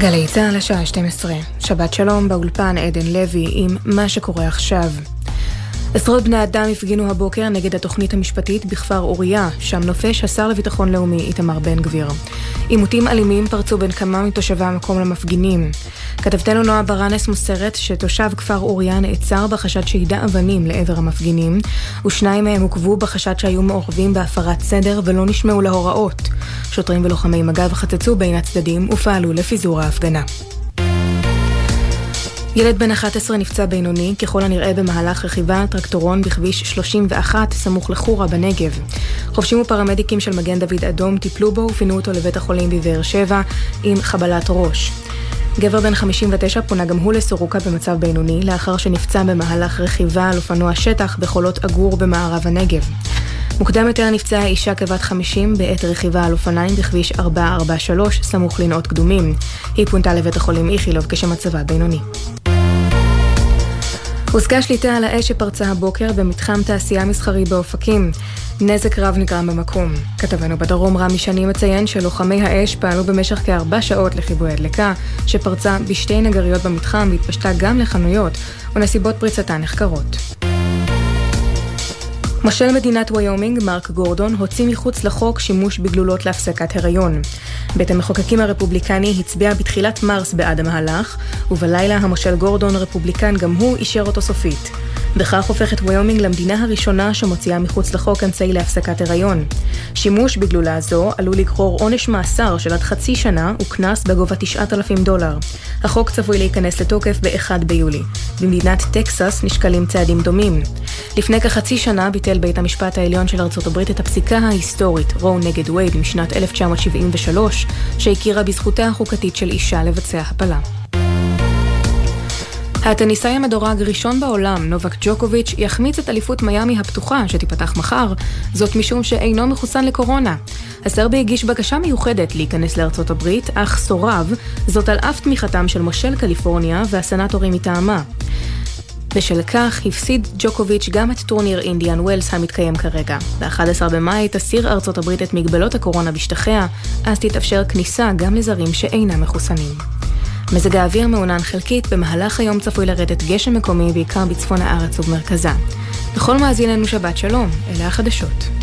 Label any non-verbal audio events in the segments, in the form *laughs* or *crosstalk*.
גלי צה"ל השעה 12, שבת שלום באולפן עדן לוי עם מה שקורה עכשיו. עשרות בני אדם הפגינו הבוקר נגד התוכנית המשפטית בכפר אוריה, שם נופש השר לביטחון לאומי איתמר בן גביר. עימותים אלימים פרצו בין כמה מתושבי המקום למפגינים. כתבתנו נועה ברנס מוסרת שתושב כפר אוריה נעצר בחשד שידע אבנים לעבר המפגינים, ושניים מהם עוכבו בחשד שהיו מעורבים בהפרת סדר ולא נשמעו להוראות. שוטרים ולוחמי מג"ב חצצו בין הצדדים ופעלו לפיזור ההפגנה. ילד בן 11 נפצע בינוני, ככל הנראה במהלך רכיבה על טרקטורון בכביש 31 סמוך לחורה בנגב. חובשים ופרמדיקים של מגן דוד אדום טיפלו בו ופינו אותו לבית החולים בבאר שבע עם חבלת ראש. גבר בן 59 פונה גם הוא לסורוקה במצב בינוני, לאחר שנפצע במהלך רכיבה על אופנוע שטח בחולות עגור במערב הנגב. מוקדם יותר נפצעה אישה כבת 50 בעת רכיבה על אופניים בכביש 443 סמוך לנאות קדומים. היא פונתה לבית החולים איכילוב כשמצבה בינוני. הושגה שליטה על האש שפרצה הבוקר במתחם תעשייה מסחרי באופקים. נזק רב נגרם במקום. כתבנו בדרום רמי שני מציין שלוחמי האש פעלו במשך כארבע שעות לכיבוי הדלקה, שפרצה בשתי נגריות במתחם והתפשטה גם לחנויות, ונסיבות פריצתה נחקרות. מושל מדינת ויומינג, מרק גורדון, הוציא מחוץ לחוק שימוש בגלולות להפסקת הריון. בית המחוקקים הרפובליקני הצביע בתחילת מרס בעד המהלך, ובלילה המושל גורדון, רפובליקן, גם הוא אישר אותו סופית. בכך הופכת ויומינג למדינה הראשונה שמוציאה מחוץ לחוק אמצעי להפסקת הריון. שימוש בגלולה זו עלול לגרור עונש מאסר של עד חצי שנה וקנס בגובה 9,000 דולר. החוק צפוי להיכנס לתוקף ב-1 ביולי. במדינת טקסס נשקלים צעדים דומים. לפני כחצי שנה ביטל בית המשפט העליון של ארצות הברית את הפסיקה ההיסטורית, רו נגד וייד משנת 1973, שהכירה בזכותה החוקתית של אישה לבצע הפלה. הטניסאי המדורג ראשון בעולם, נובק ג'וקוביץ', יחמיץ את אליפות מיאמי הפתוחה שתיפתח מחר, זאת משום שאינו מחוסן לקורונה. הסרבי הגיש בקשה מיוחדת להיכנס לארצות הברית, אך סורב, זאת על אף תמיכתם של מושל קליפורניה והסנטורים מטעמה. בשל כך הפסיד ג'וקוביץ' גם את טורניר אינדיאן ווילס המתקיים כרגע. ב-11 במאי תסיר ארצות הברית את מגבלות הקורונה בשטחיה, אז תתאפשר כניסה גם לזרים שאינם מחוסנים. מזג האוויר מעונן חלקית, במהלך היום צפוי לרדת גשם מקומי בעיקר בצפון הארץ ובמרכזה. לכל מאזיננו שבת שלום, אלה החדשות.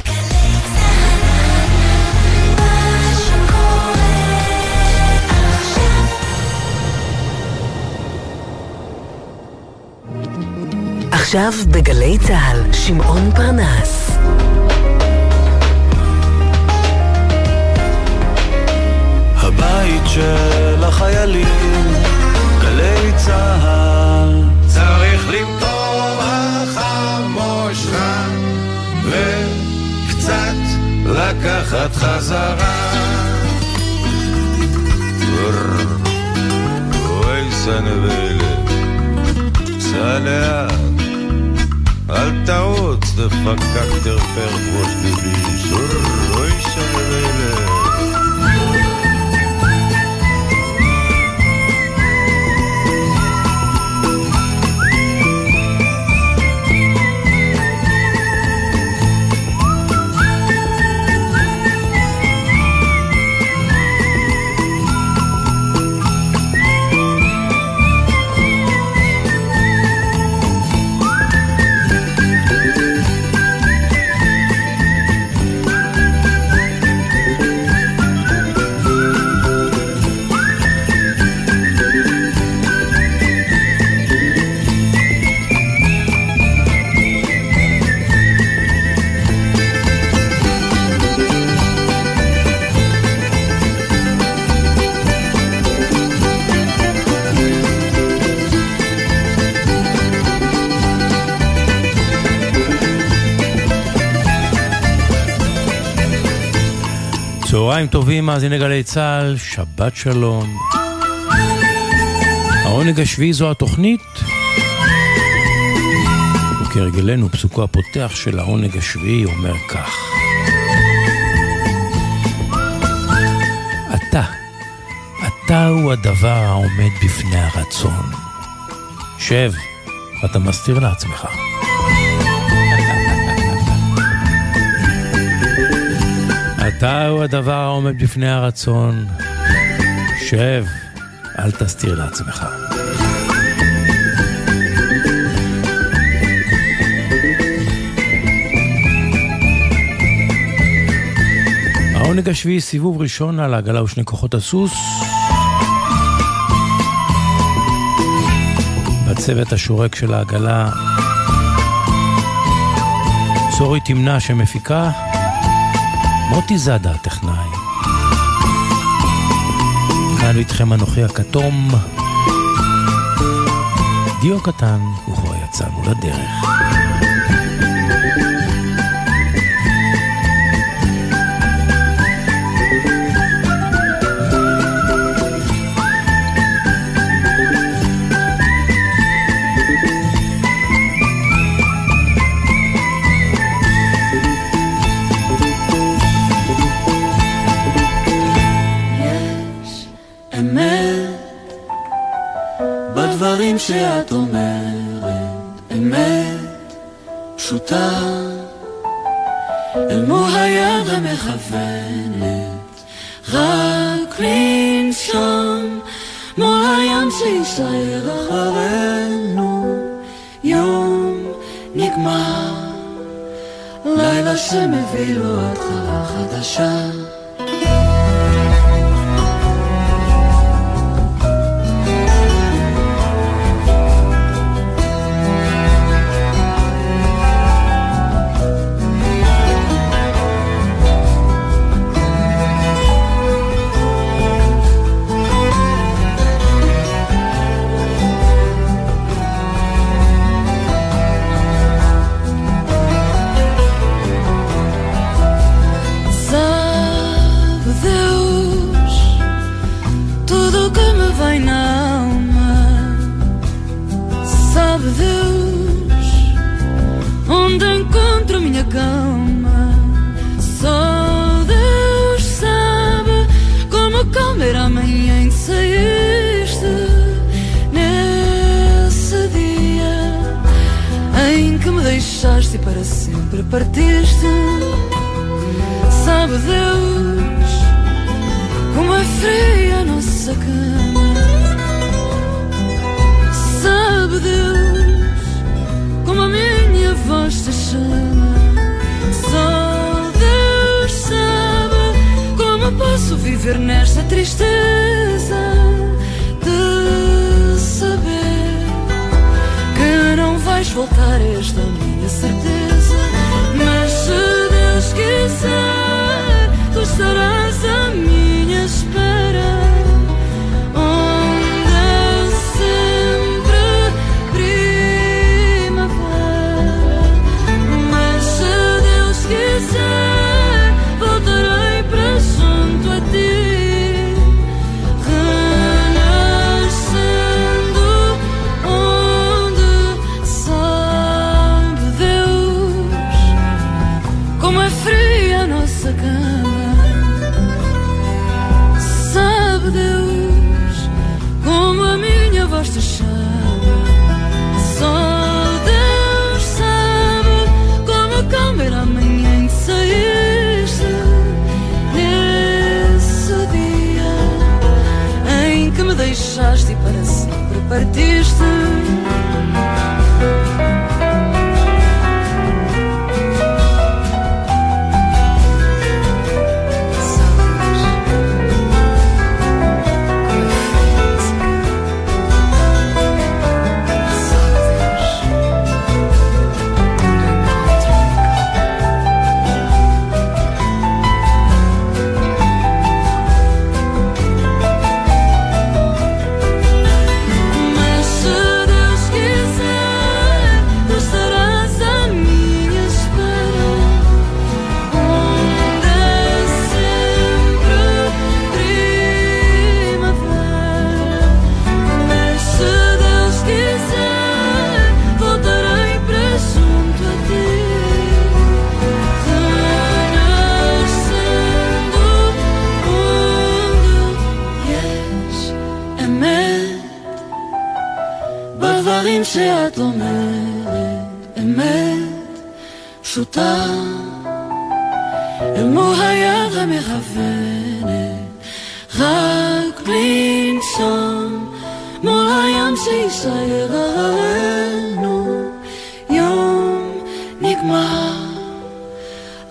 עכשיו בגלי צה"ל, שמעון פרנס. הבית של החיילים, גלי צה"ל. צריך למטור החמושה וקצת לקחת חזרה. אוי סנבלת, סע לאט, אל תעוץ דפקק דרפר גבוש גביש, אוי סנבלת. צהריים טובים, מאזיני גלי צה"ל, שבת שלום. העונג השביעי זו התוכנית. וכהרגלנו, פסוקו הפותח של העונג השביעי אומר כך: אתה, אתה הוא הדבר העומד בפני הרצון. שב, אתה מסתיר לעצמך. אתה הוא הדבר העומד בפני הרצון. שב, אל תסתיר לעצמך. העונג השביעי, סיבוב ראשון על העגלה ושני כוחות הסוס. בצוות השורק של העגלה, צורי תמנה שמפיקה, מוטי זאדה הטכנאי. כאן איתכם אנוכי הכתום, דיו קטן, וכבר יצאנו לדרך. שאת אומרת אמת פשוטה deixaste e para sempre partiste. Sabe Deus como é fria a nossa cama. Sabe Deus como a minha voz te chama. Só Deus sabe como posso viver nesta tristeza de saber que não vais voltar esta noite. esquecer dos serenos. אחרינו, יום נגמר,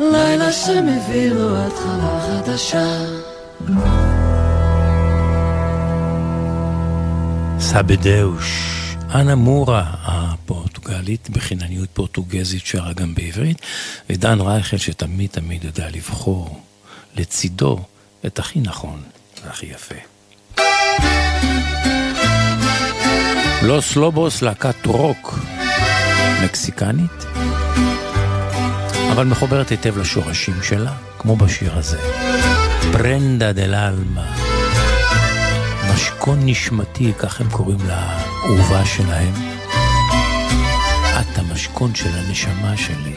לילה שמביא לו התחלה חדשה. סבדאוש, אנה מורה הפורטוגלית, בחינניות פורטוגזית שרה גם בעברית, ודן רייכל שתמיד תמיד יודע לבחור לצידו את הכי נכון והכי יפה. לוס לובוס, להקת רוק מקסיקנית, אבל מחוברת היטב לשורשים שלה, כמו בשיר הזה. פרנדה דל אלמה. משכון נשמתי, כך הם קוראים לאהובה שלהם. את המשכון של הנשמה שלי.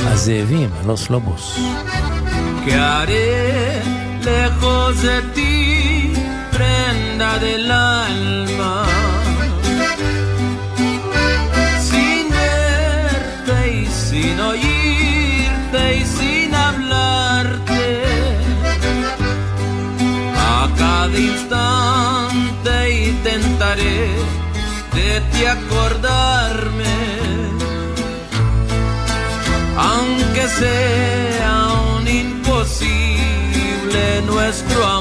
הזאבים, הלוס לובוס. Lejos de ti, prenda del alma. De ti acordarme. Aunque sea un imposible nuestro amor.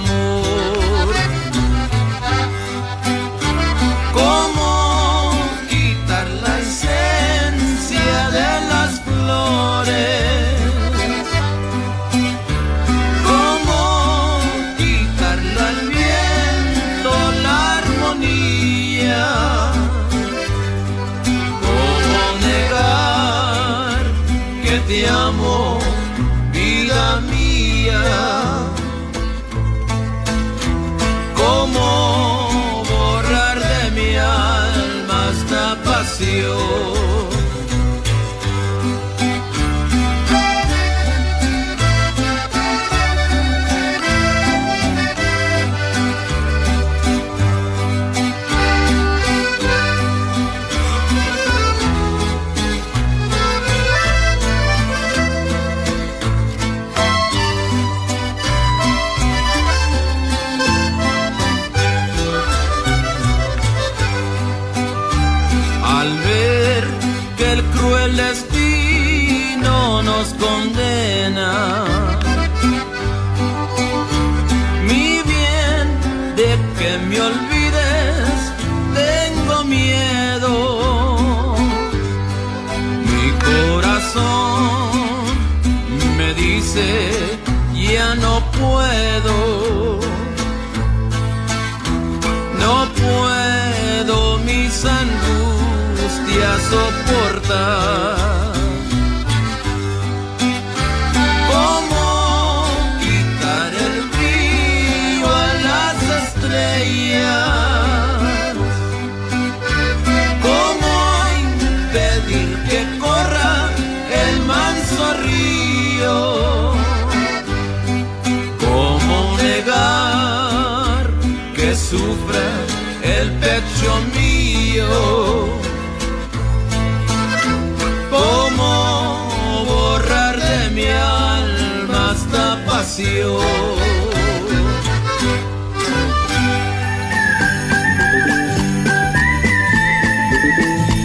Pasión?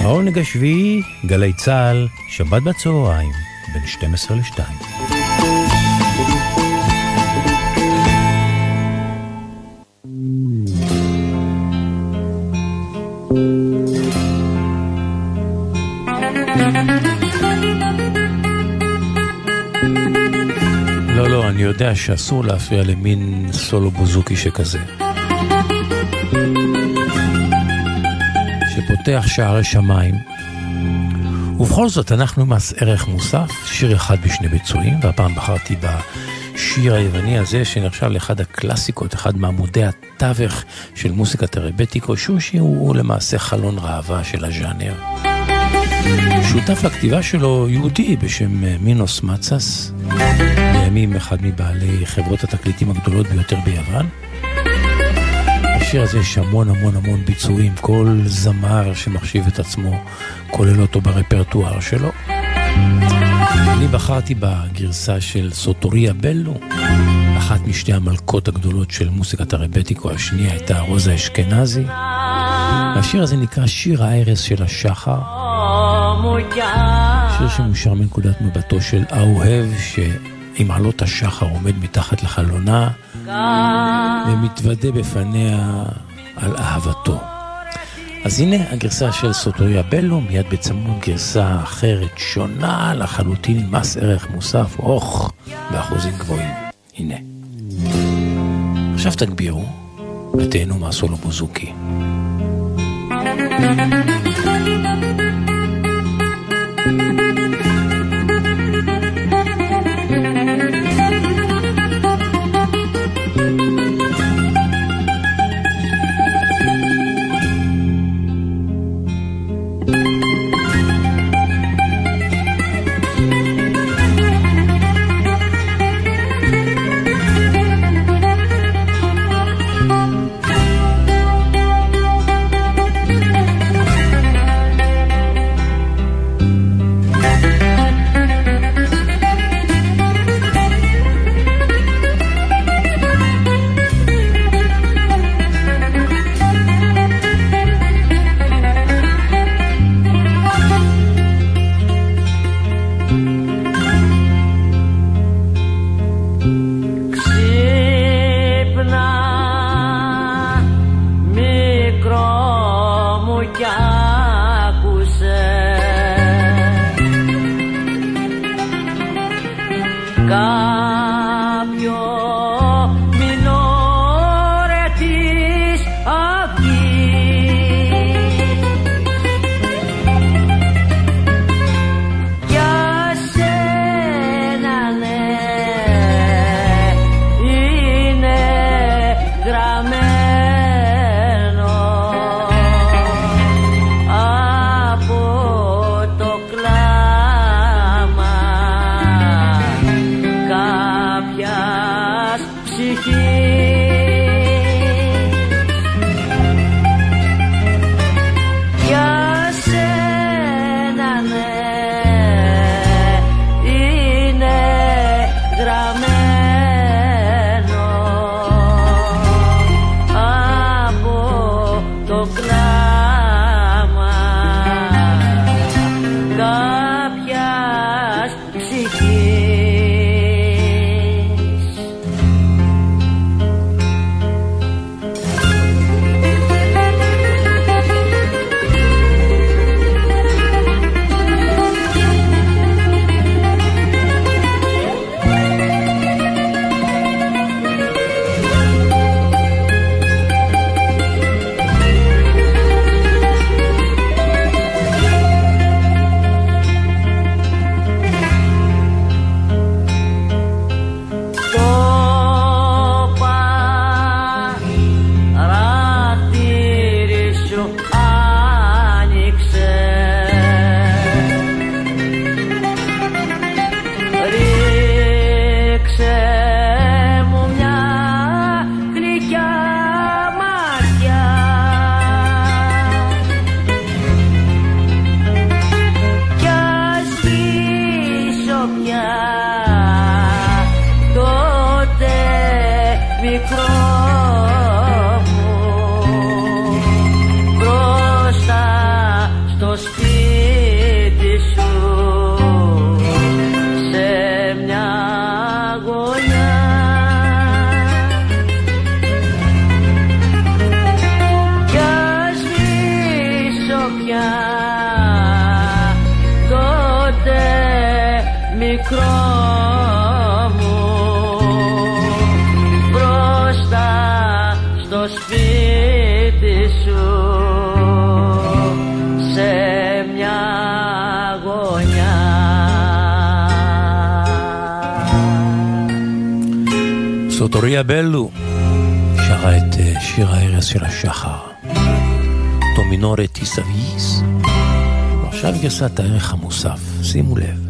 העונג השביעי, גלי צה"ל, שבת בצהריים, בין 12 ל-2. יודע שאסור להפריע למין סולו בוזוקי שכזה. שפותח שערי שמיים. ובכל זאת, אנחנו מס ערך מוסף, שיר אחד בשני ביצועים, והפעם בחרתי בשיר היווני הזה, שנחשב לאחד הקלאסיקות, אחד מעמודי התווך של מוסיקת הרבטיקו, שהוא שיר הוא למעשה חלון ראווה של הז'אנר. שותף לכתיבה שלו יהודי בשם מינוס מצס, לימים אחד מבעלי חברות התקליטים הגדולות ביותר ביוון. בשיר הזה יש המון המון המון ביצועים, כל זמר שמחשיב את עצמו כולל אותו ברפרטואר שלו. אני בחרתי בגרסה של סוטוריה בלו, אחת משתי המלכות הגדולות של מוסיקת הרבטיקו, השנייה הייתה רוזה אשכנזי. והשיר הזה נקרא שיר הארס של השחר. שיר שמושר מנקודת מבטו של האוהב שעם עלות השחר עומד מתחת לחלונה ומתוודה בפניה על אהבתו. אז הנה הגרסה של סוטוריה בלו, מיד בצמוד גרסה אחרת, שונה לחלוטין עם מס ערך מוסף, אוך, באחוזים גבוהים. הנה. עכשיו תגבירו ותהנו מהסולו בוזוקי. סוטוריה בלו שרה את אה, שיר ההרס של השחר. דומינורי טיסאביס. ועכשיו גרסת הערך המוסף, שימו לב.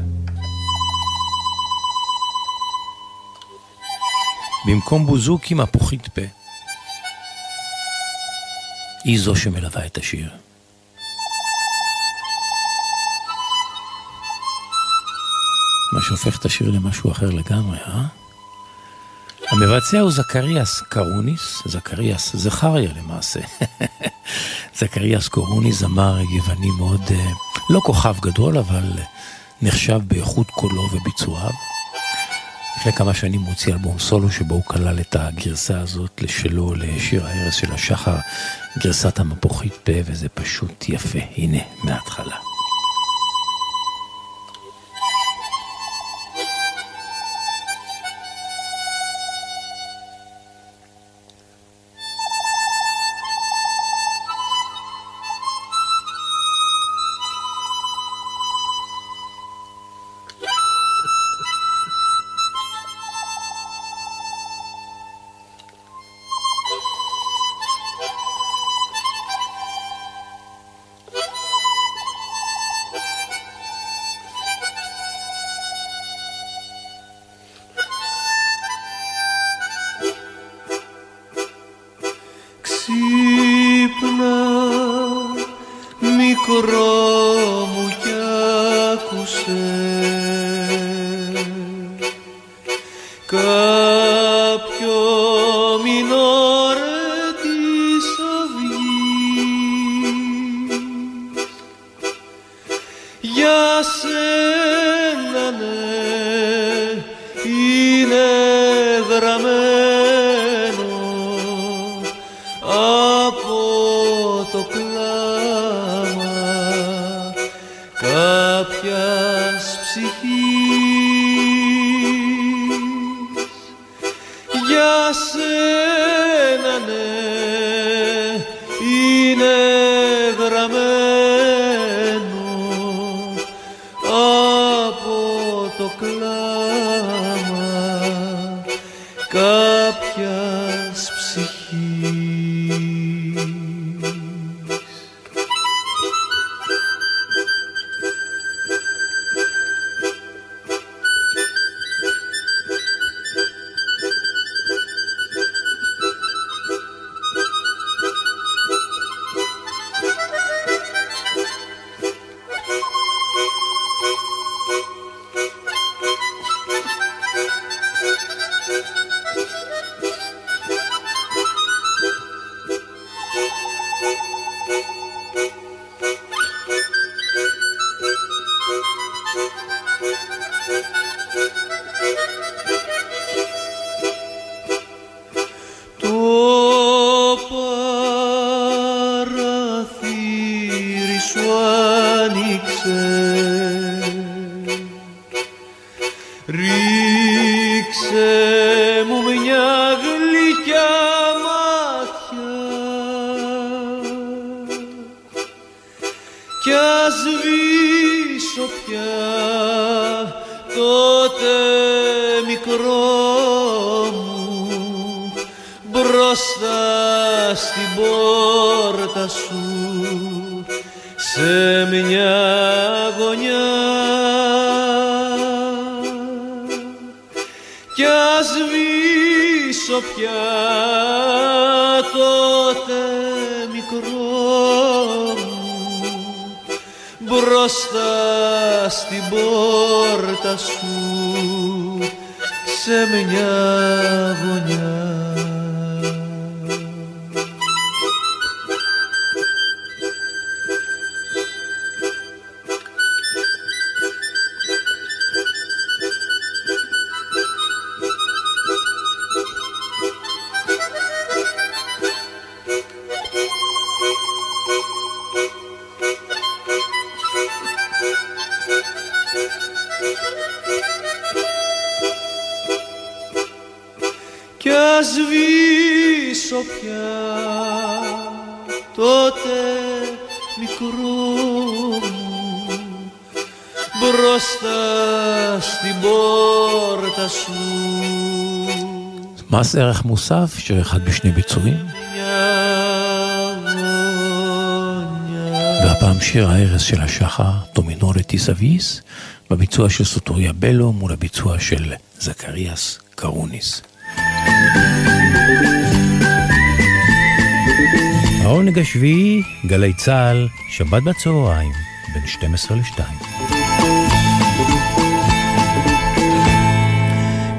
במקום בוזוקי מפוחית פה. היא זו שמלווה את השיר. מה שהופך את השיר למשהו אחר לגמרי, אה? המבצע הוא זכריאס קרוניס, זכריאס זכריה למעשה. *laughs* זכריאס קורוניס זמר יווני מאוד, אה, לא כוכב גדול, אבל נחשב באיכות קולו וביצועיו. לפני כמה שנים הוא הוציא אלבום סולו שבו הוא כלל את הגרסה הזאת שלו לשיר ההרס של השחר, גרסת המפוחית פה, וזה פשוט יפה. הנה, מההתחלה. מס ערך מוסף, שיר אחד בשני ביצועים. והפעם שיר ההרס של השחר, דומינורי טיסאביס, בביצוע של סוטוריה בלו מול הביצוע של זכריאס קרוניס. העונג השביעי, גלי צה"ל, שבת בצהריים, בין 12 ל-2.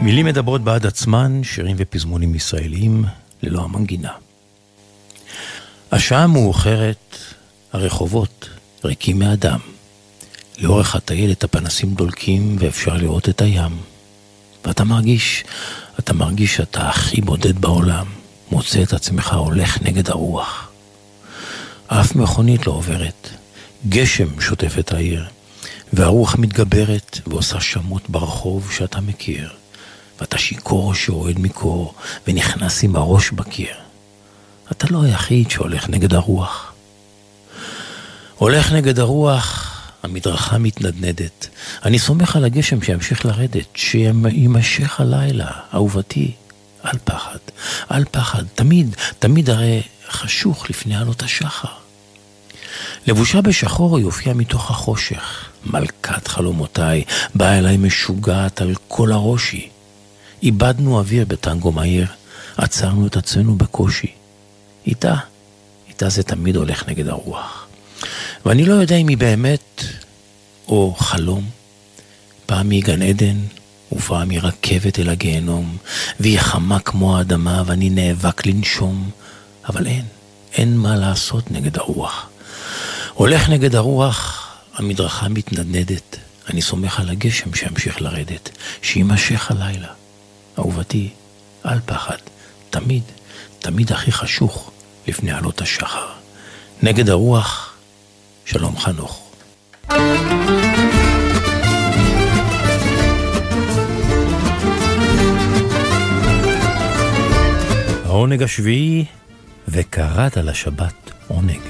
מילים מדברות בעד עצמן, שירים ופזמונים ישראליים, ללא המנגינה. השעה מאוחרת, הרחובות ריקים מאדם. לאורך הטיילת הפנסים דולקים ואפשר לראות את הים. ואתה מרגיש, אתה מרגיש שאתה הכי בודד בעולם, מוצא את עצמך הולך נגד הרוח. אף מכונית לא עוברת, גשם שוטף את העיר, והרוח מתגברת ועושה שמות ברחוב שאתה מכיר. ואתה שיכור שרועד מקור ונכנס עם הראש בקיר. אתה לא היחיד שהולך נגד הרוח. הולך נגד הרוח, המדרכה מתנדנדת. אני סומך על הגשם שימשיך לרדת, שיימשך הלילה, אהובתי. אל פחד, אל פחד, תמיד, תמיד הרי חשוך לפני עלות השחר. לבושה בשחור היא הופיעה מתוך החושך. מלכת חלומותיי, באה אליי משוגעת על כל הראשי. איבדנו אוויר בטנגו מהיר, עצרנו את עצמנו בקושי. איתה, איתה זה תמיד הולך נגד הרוח. ואני לא יודע אם היא באמת או חלום. פעם מגן עדן ופעם מרכבת אל הגיהנום, והיא חמה כמו האדמה ואני נאבק לנשום, אבל אין, אין מה לעשות נגד הרוח. הולך נגד הרוח, המדרכה מתנדנדת, אני סומך על הגשם שימשיך לרדת, שיימשך הלילה. אהובתי, אל פחד, תמיד, תמיד הכי חשוך לפני עלות השחר. נגד הרוח, שלום חנוך. העונג השביעי, וקראת לשבת עונג.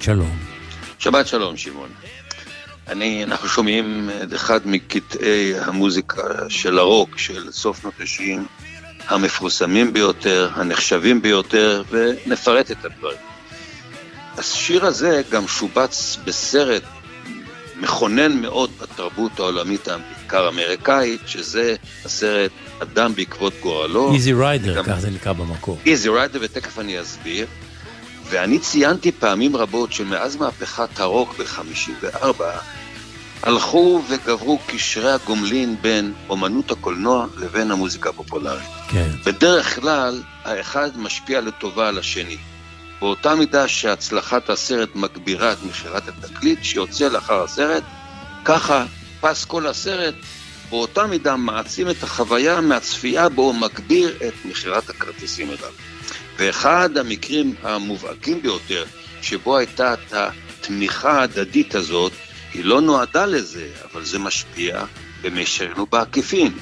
שבת שלום. שבת שלום, שמעון. אני, אנחנו שומעים את אחד מקטעי המוזיקה של הרוק של סוף שנות ה-90, המפורסמים ביותר, הנחשבים ביותר, ונפרט את הדברים. השיר הזה גם שובץ בסרט מכונן מאוד בתרבות העולמית, בעיקר האמריקאית, שזה הסרט אדם בעקבות גורלו. איזי ריידר, כך זה נקרא במקור. איזי ריידר, ותכף אני אסביר. ואני ציינתי פעמים רבות שמאז מהפכת הרוק ב-54 הלכו וגברו קשרי הגומלין בין אומנות הקולנוע לבין המוזיקה הפופולרית. כן. בדרך כלל, האחד משפיע לטובה על השני. באותה מידה שהצלחת הסרט מגבירה את מכירת התקליט שיוצא לאחר הסרט, ככה פס כל הסרט באותה מידה מעצים את החוויה מהצפייה בו ומגביר את מכירת הכרטיסים אליו. ואחד המקרים המובהקים ביותר שבו הייתה את התמיכה ההדדית הזאת, היא לא נועדה לזה, אבל זה משפיע במישרנו בעקיפין.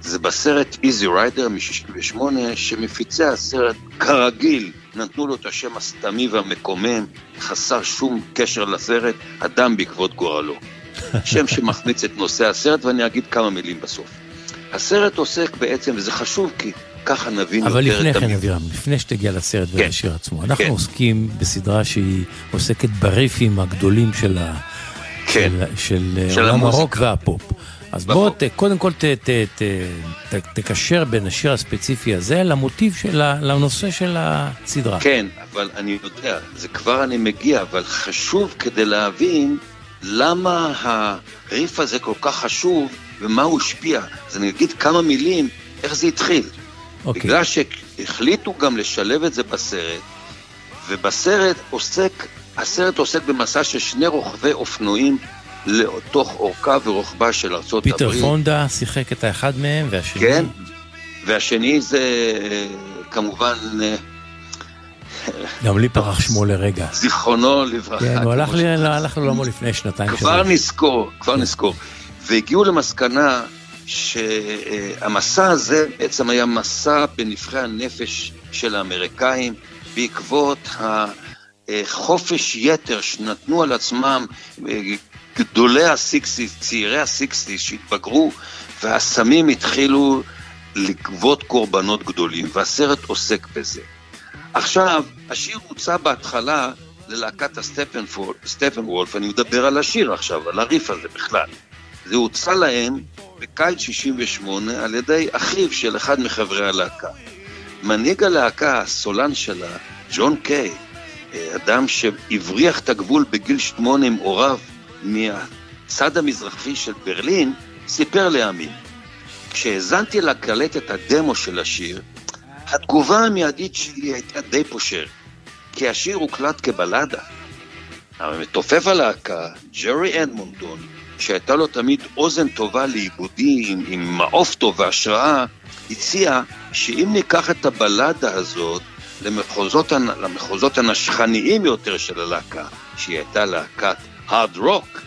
זה בסרט איזי ריידר מ-68, שמפיצי הסרט כרגיל נתנו לו את השם הסתמי והמקומם, חסר שום קשר לסרט, אדם בעקבות גורלו. *laughs* שם שמחמיץ את נושא הסרט, ואני אגיד כמה מילים בסוף. הסרט עוסק בעצם, וזה חשוב כי ככה נבין יותר את המבנה. אבל לפני כן, אבירם, לפני שתגיע לסרט כן. ולשיר עצמו, אנחנו כן. עוסקים בסדרה שהיא עוסקת בריפים הגדולים של, ה... כן. של, של, של עולם הרוק והפופ. אז בוא, ת, קודם כל ת, ת, ת, ת, תקשר בין השיר הספציפי הזה למוטיב של ה, לנושא של הסדרה. כן, אבל אני יודע, זה כבר אני מגיע, אבל חשוב כדי להבין למה הריף הזה כל כך חשוב ומה הוא השפיע. אז אני אגיד כמה מילים איך זה התחיל. אוקיי. בגלל שהחליטו גם לשלב את זה בסרט, ובסרט עוסק, הסרט עוסק במסע של שני רוכבי אופנועים לתוך אורכה ורוחבה של ארצות פיטר הברית. פיטר פונדה שיחק את האחד מהם, והשני... כן, והשני זה כמובן... גם לי פרח שמו לרגע. זיכרונו לברכה. כן, הוא הלך לעולמו לפני שנתיים. כבר נזכור, כבר כן. נזכור. והגיעו למסקנה שהמסע הזה בעצם היה מסע בנבחרי הנפש של האמריקאים בעקבות החופש יתר שנתנו על עצמם גדולי הסיקסטיס, צעירי הסיקסטיס שהתבגרו והסמים התחילו לגבות קורבנות גדולים, והסרט עוסק בזה. עכשיו, השיר הוצא בהתחלה ללהקת הסטפן וולף, אני מדבר על השיר עכשיו, על הריף הזה בכלל. זה הוצא להם בקיץ 68 על ידי אחיו של אחד מחברי הלהקה. מנהיג הלהקה, הסולן שלה, ג'ון קיי, אדם שהבריח את הגבול בגיל שמונה עם הוריו מהצד המזרחי של ברלין, סיפר לעמי, כשהאזנתי לקלט את הדמו של השיר, התגובה המיידית שלי הייתה די פושר, כי השיר הוקלט כבלדה. המתופף הלהקה, ג'רי אדמונטון, שהייתה לו תמיד אוזן טובה לעיבודים, עם מעוף טוב והשראה, הציע שאם ניקח את הבלדה הזאת למחוזות, למחוזות הנשכניים יותר של הלהקה, שהיא הייתה להקת הארד רוק,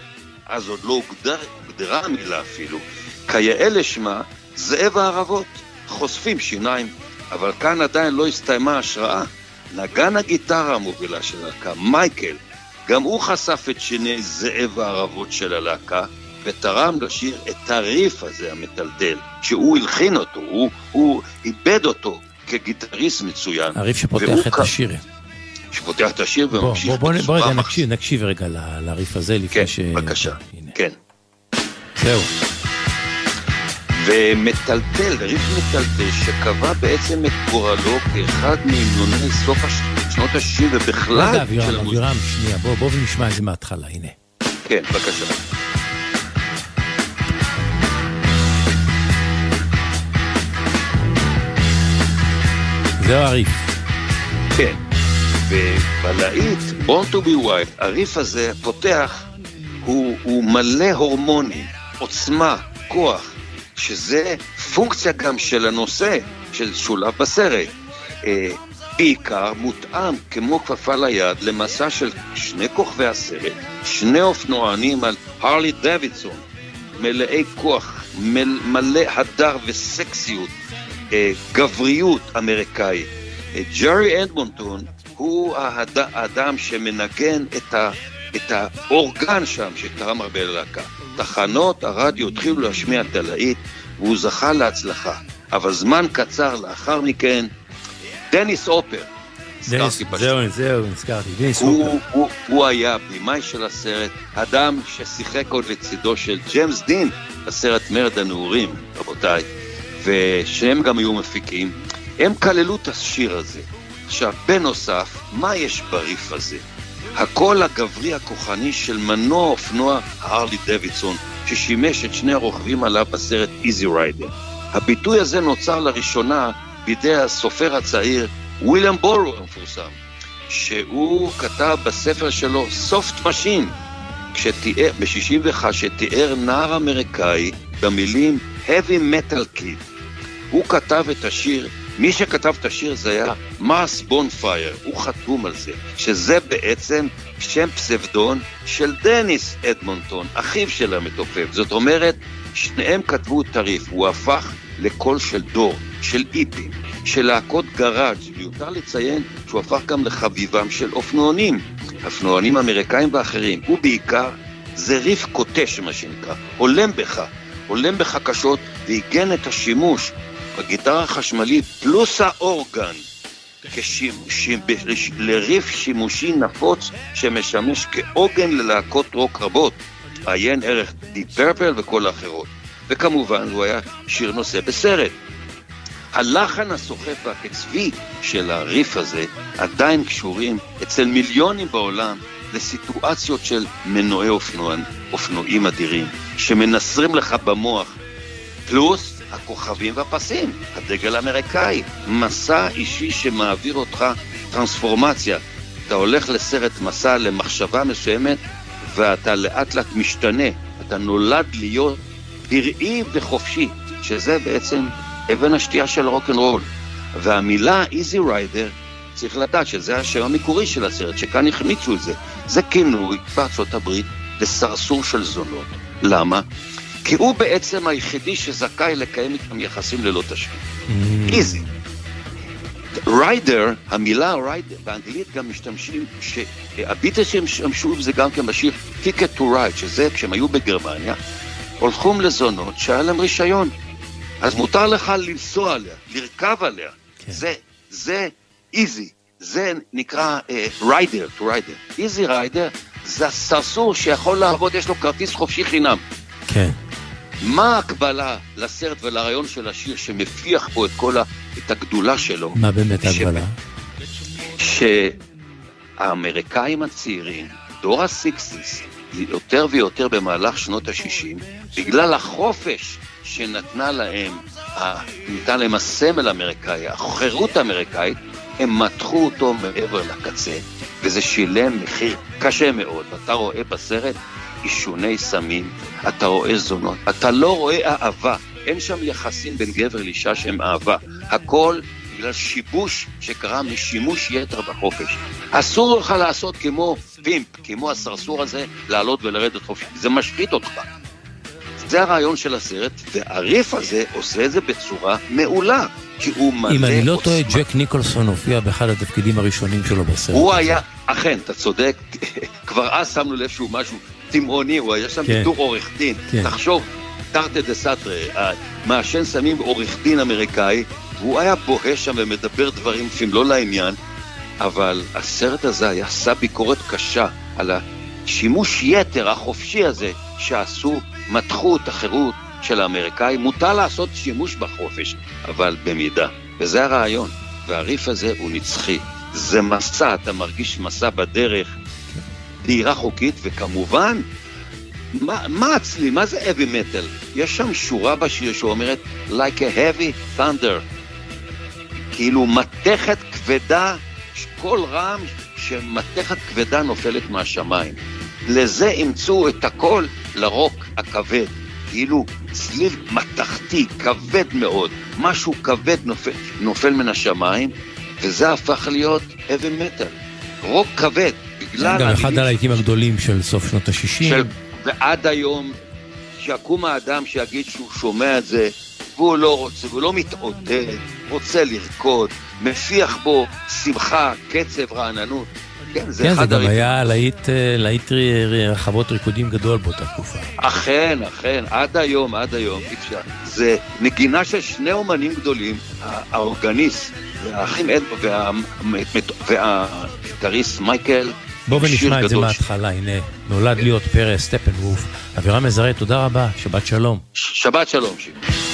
אז עוד לא הוגדר, הוגדרה המילה אפילו, כיאה לשמה זאב הערבות, חושפים שיניים, אבל כאן עדיין לא הסתיימה ההשראה. נגן הגיטרה המובילה של הלהקה, מייקל, גם הוא חשף את שיני זאב הערבות של הלהקה, ותרם לשיר את הריף הזה המטלטל, שהוא הלחין אותו, הוא, הוא איבד אותו כגיטריסט מצוין. הריף שפותח את השיר. שפותח את השיר וממשיך בוא, בוא, בוא רגע נקשיב, נקשיב רגע לריף הזה לפני כן, ש... כן, בבקשה, כן. זהו. ומטלטל, ריף מטלטל, שקבע בעצם את גורלו כאחד מהמנוני סוף שנות ה-60 ובכלל רגע, אבירם, אבירם, שנייה, בוא, בוא ונשמע את זה מההתחלה, הנה. כן, בבקשה. זהו הריף. כן, ובלהיט, Born to be Wild, הריף הזה פותח, הוא, הוא מלא הורמונים, עוצמה, כוח, שזה פונקציה גם של הנושא של שולב בסרט. בעיקר מותאם כמו כפפה ליד למסע של שני כוכבי הסרט, שני אופנוענים על הרלי דוידסון, מלאי כוח, מל, מלא הדר וסקסיות, אה, גבריות אמריקאית. אה, ג'רי אדמונטון הוא האד, האדם שמנגן את, ה, את האורגן שם שתרם הרבה ללהקה. תחנות הרדיו התחילו להשמיע את הלהיט והוא זכה להצלחה. אבל זמן קצר לאחר מכן, דניס הופר, דניס, זהו, זהו, נזכרתי, דניס הוא, הופר. הוא, הוא היה הבמאי של הסרט, אדם ששיחק עוד לצידו של ג'יימס דין בסרט מרד הנעורים, רבותיי, ושהם גם היו מפיקים. הם כללו את השיר הזה. עכשיו, בנוסף, מה יש בריף הזה? הקול הגברי הכוחני של מנוע אופנוע הרלי דוידסון, ששימש את שני הרוכבים עליו בסרט איזי ריידר. הביטוי הזה נוצר לראשונה בידי הסופר הצעיר וויליאם בורוז המפורסם, שהוא כתב בספר שלו Soft Machine, ב-61, שתיאר נער אמריקאי במילים heavy metal kid. הוא כתב את השיר, מי שכתב את השיר זה היה מרס בונפייר, הוא חתום על זה, שזה בעצם שם פסבדון של דניס אדמונטון, אחיו של המתופף. זאת אומרת, שניהם כתבו טריף, הוא הפך לקול של דור, של איפים, של להקות גראז', מיותר לציין שהוא הפך גם לחביבם של אופנוענים, אופנוענים אמריקאים ואחרים. הוא בעיקר, זה ריף קוטש מה שנקרא, הולם בך, הולם בך קשות, ועיגן את השימוש בגיטרה החשמלית פלוס האורגן כשימוש, לריף שימושי נפוץ שמשמש כעוגן ללהקות רוק רבות, עיין ערך די פרפל וכל האחרות. וכמובן הוא היה שיר נושא בסרט. הלחן הסוחף והקצבי של הריף הזה עדיין קשורים אצל מיליונים בעולם לסיטואציות של מנועי אופנוע, אופנועים אדירים שמנסרים לך במוח, פלוס הכוכבים והפסים, הדגל האמריקאי, מסע אישי שמעביר אותך טרנספורמציה. אתה הולך לסרט מסע למחשבה מסוימת ואתה לאט לאט משתנה, אתה נולד להיות פראי וחופשי, שזה בעצם אבן השתייה של רוקנרול. והמילה איזי ריידר, צריך לדעת שזה השם המקורי של הסרט, שכאן החמיצו את זה. זה כינוי בארצות הברית לסרסור של זונות. למה? כי הוא בעצם היחידי שזכאי לקיים איתם יחסים ללא תשלום. Mm. איזי. ריידר, המילה ריידר, באנגלית גם משתמשים, שהביטלס שהשתמשו זה גם כן בשיר Ticket to Ride, שזה כשהם היו בגרמניה, הולכים לזונות שהיה להם רישיון. אז מותר לך לנסוע עליה, לרכב עליה. כן. זה, זה איזי, זה נקרא ריידר, to rider. איזי ריידר זה הסרסור שיכול לעבוד, יש לו כרטיס חופשי חינם. כן. מה ההקבלה לסרט ולרעיון של השיר שמפיח פה את כל ה... את הגדולה שלו? מה באמת ההקבלה? שהאמריקאים הצעירים, דור הסיקסיס, יותר ויותר במהלך שנות ה-60, בגלל החופש שנתנה להם, ניתן להם הסמל האמריקאי, החירות האמריקאית, הם מתחו אותו מעבר לקצה, וזה שילם מחיר קשה מאוד. אתה רואה בסרט עישוני סמים, אתה רואה זונות, אתה לא רואה אהבה, אין שם יחסים בין גבר לאישה שהם אהבה. הכל בגלל שיבוש שקרה משימוש יתר בחופש. אסור לך לעשות כמו פימפ, כמו הסרסור הזה, לעלות ולרדת חופשי. זה משחית אותך. זה הרעיון של הסרט, והריף הזה עושה את זה בצורה מעולה. כי הוא מלא... אם אני לא טועה, ג'ק ניקולסון הופיע באחד התפקידים הראשונים שלו בסרט. הוא היה, אכן, אתה צודק, כבר אז שמנו לב שהוא משהו תימהוני, הוא היה שם כן. בתור עורך דין. כן. תחשוב, תרתי דה סתרי, מעשן סמים עורך דין אמריקאי, והוא היה בוהה שם ומדבר דברים לפעמים לא לעניין, אבל הסרט הזה היה עשה ביקורת קשה על השימוש יתר החופשי הזה שעשו, מתחו את החירות של האמריקאים. מותר לעשות שימוש בחופש, אבל במידה. וזה הרעיון. והריף הזה הוא נצחי. זה מסע, אתה מרגיש מסע בדרך, דהירה חוקית, וכמובן, מה, מה אצלי? מה זה heavy metal? יש שם שורה בשיר שאומרת like a heavy thunder. כאילו מתכת כבדה, כל רעם שמתכת כבדה נופלת מהשמיים. לזה אימצו את הכל לרוק הכבד. כאילו צליל מתכתי, כבד מאוד, משהו כבד נופל, נופל מן השמיים, וזה הפך להיות heavy metal. רוק כבד, בגלל... גם אחד הלהיטים הגדולים של סוף שנות ה-60. של... ועד היום, שיקום האדם שיגיד שהוא שומע את זה, והוא לא רוצה, והוא לא מתעודד, רוצה לרקוד, מפיח בו שמחה, קצב, רעננות. כן, זה כן, זה גם. היה להיט, אה, להיט רחבות ריקודים גדול באותה תקופה. אכן, אכן, עד היום, עד היום, אי אפשר. זה נגינה של שני אומנים גדולים, האורגניסט, והאחים אד והגיטריסט מייקל. בואו ונשמע את זה. מההתחלה, הנה, נולד להיות פרס סטפן ווף. אבירם מזרה, תודה רבה, שבת שלום. שבת שלום, שיר.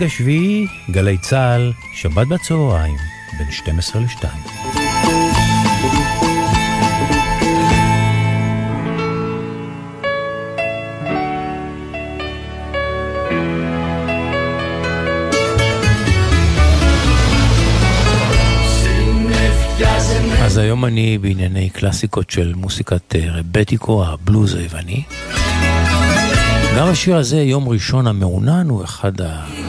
העונג השביעי, גלי צה"ל, שבת בצהריים, בין 12 ל-2. אז היום אני בענייני קלאסיקות של מוסיקת אה, רבטיקו, הבלוז היווני. גם השיר הזה, יום ראשון המעונן, הוא אחד ה-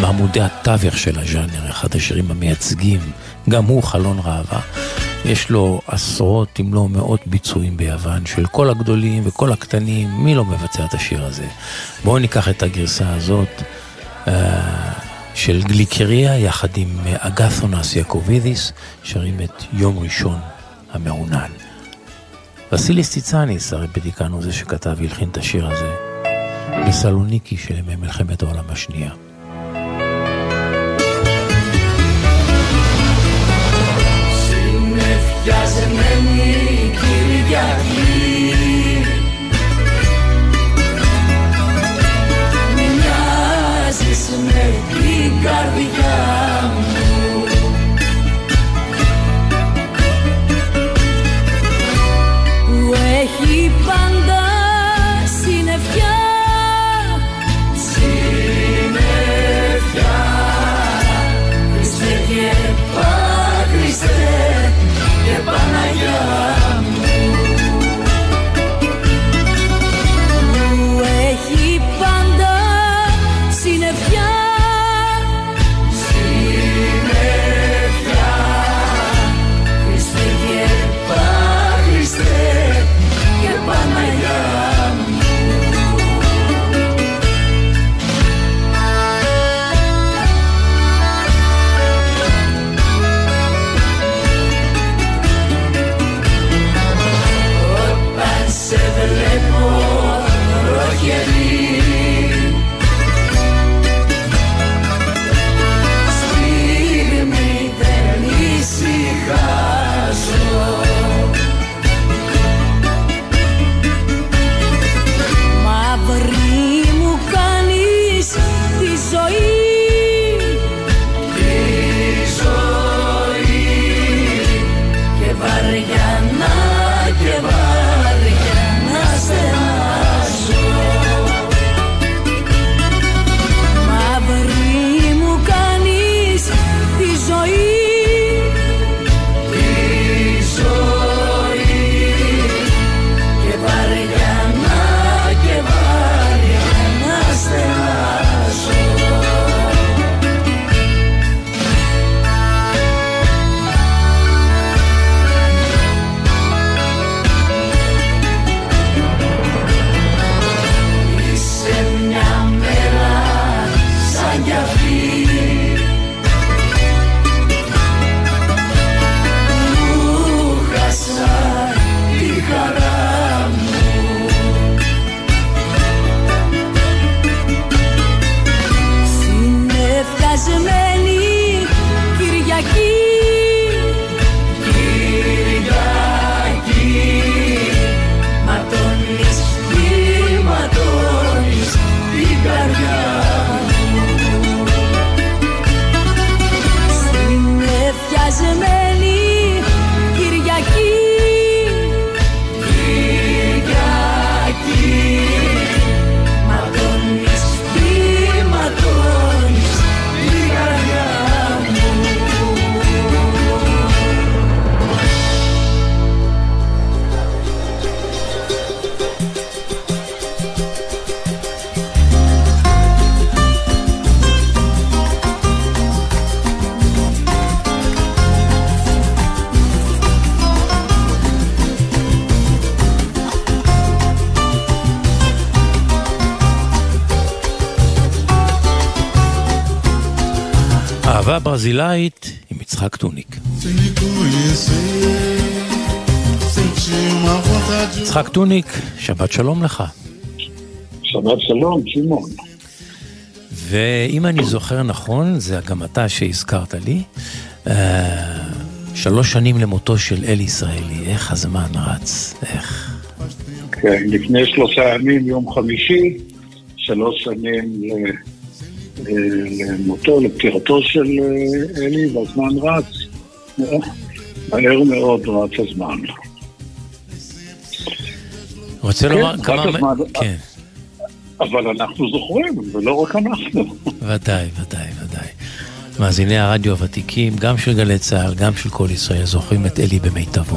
מעמודי התווך של הז'אנר, אחד השירים המייצגים, גם הוא חלון ראווה. יש לו עשרות אם לא מאות ביצועים ביוון של כל הגדולים וכל הקטנים, מי לא מבצע את השיר הזה? בואו ניקח את הגרסה הזאת אה, של גליקריה יחד עם אה, אגת'ונס יעקובידיס, שרים את יום ראשון המעונן. וסיליס ציצניס, הרפטיקן הוא זה שכתב והלחין את השיר הזה, בסלוניקי של ימי מלחמת העולם השנייה. Συνεφιάζεμένη Κυριακή. Μοιάζεις με την καρδιά ברזילאית עם יצחק טוניק. יצחק טוניק, שבת שלום לך. שבת שלום, שמעון. ואם אני זוכר נכון, זה גם אתה שהזכרת לי, אה, שלוש שנים למותו של אלי ישראלי, איך הזמן רץ, איך... כן, לפני שלושה ימים, יום חמישי, שלוש שנים ל- למותו, לפטירתו של אה, אלי, והזמן רץ. מהר מאוד רץ הזמן. רוצה כן, לומר כמה... כן, אבל אנחנו זוכרים, ולא רק אנחנו. ודאי, ודאי, ודאי. מאזיני הרדיו הוותיקים, גם של גלי צה"ל, גם של כל ישראל, זוכרים את אלי במיטבו.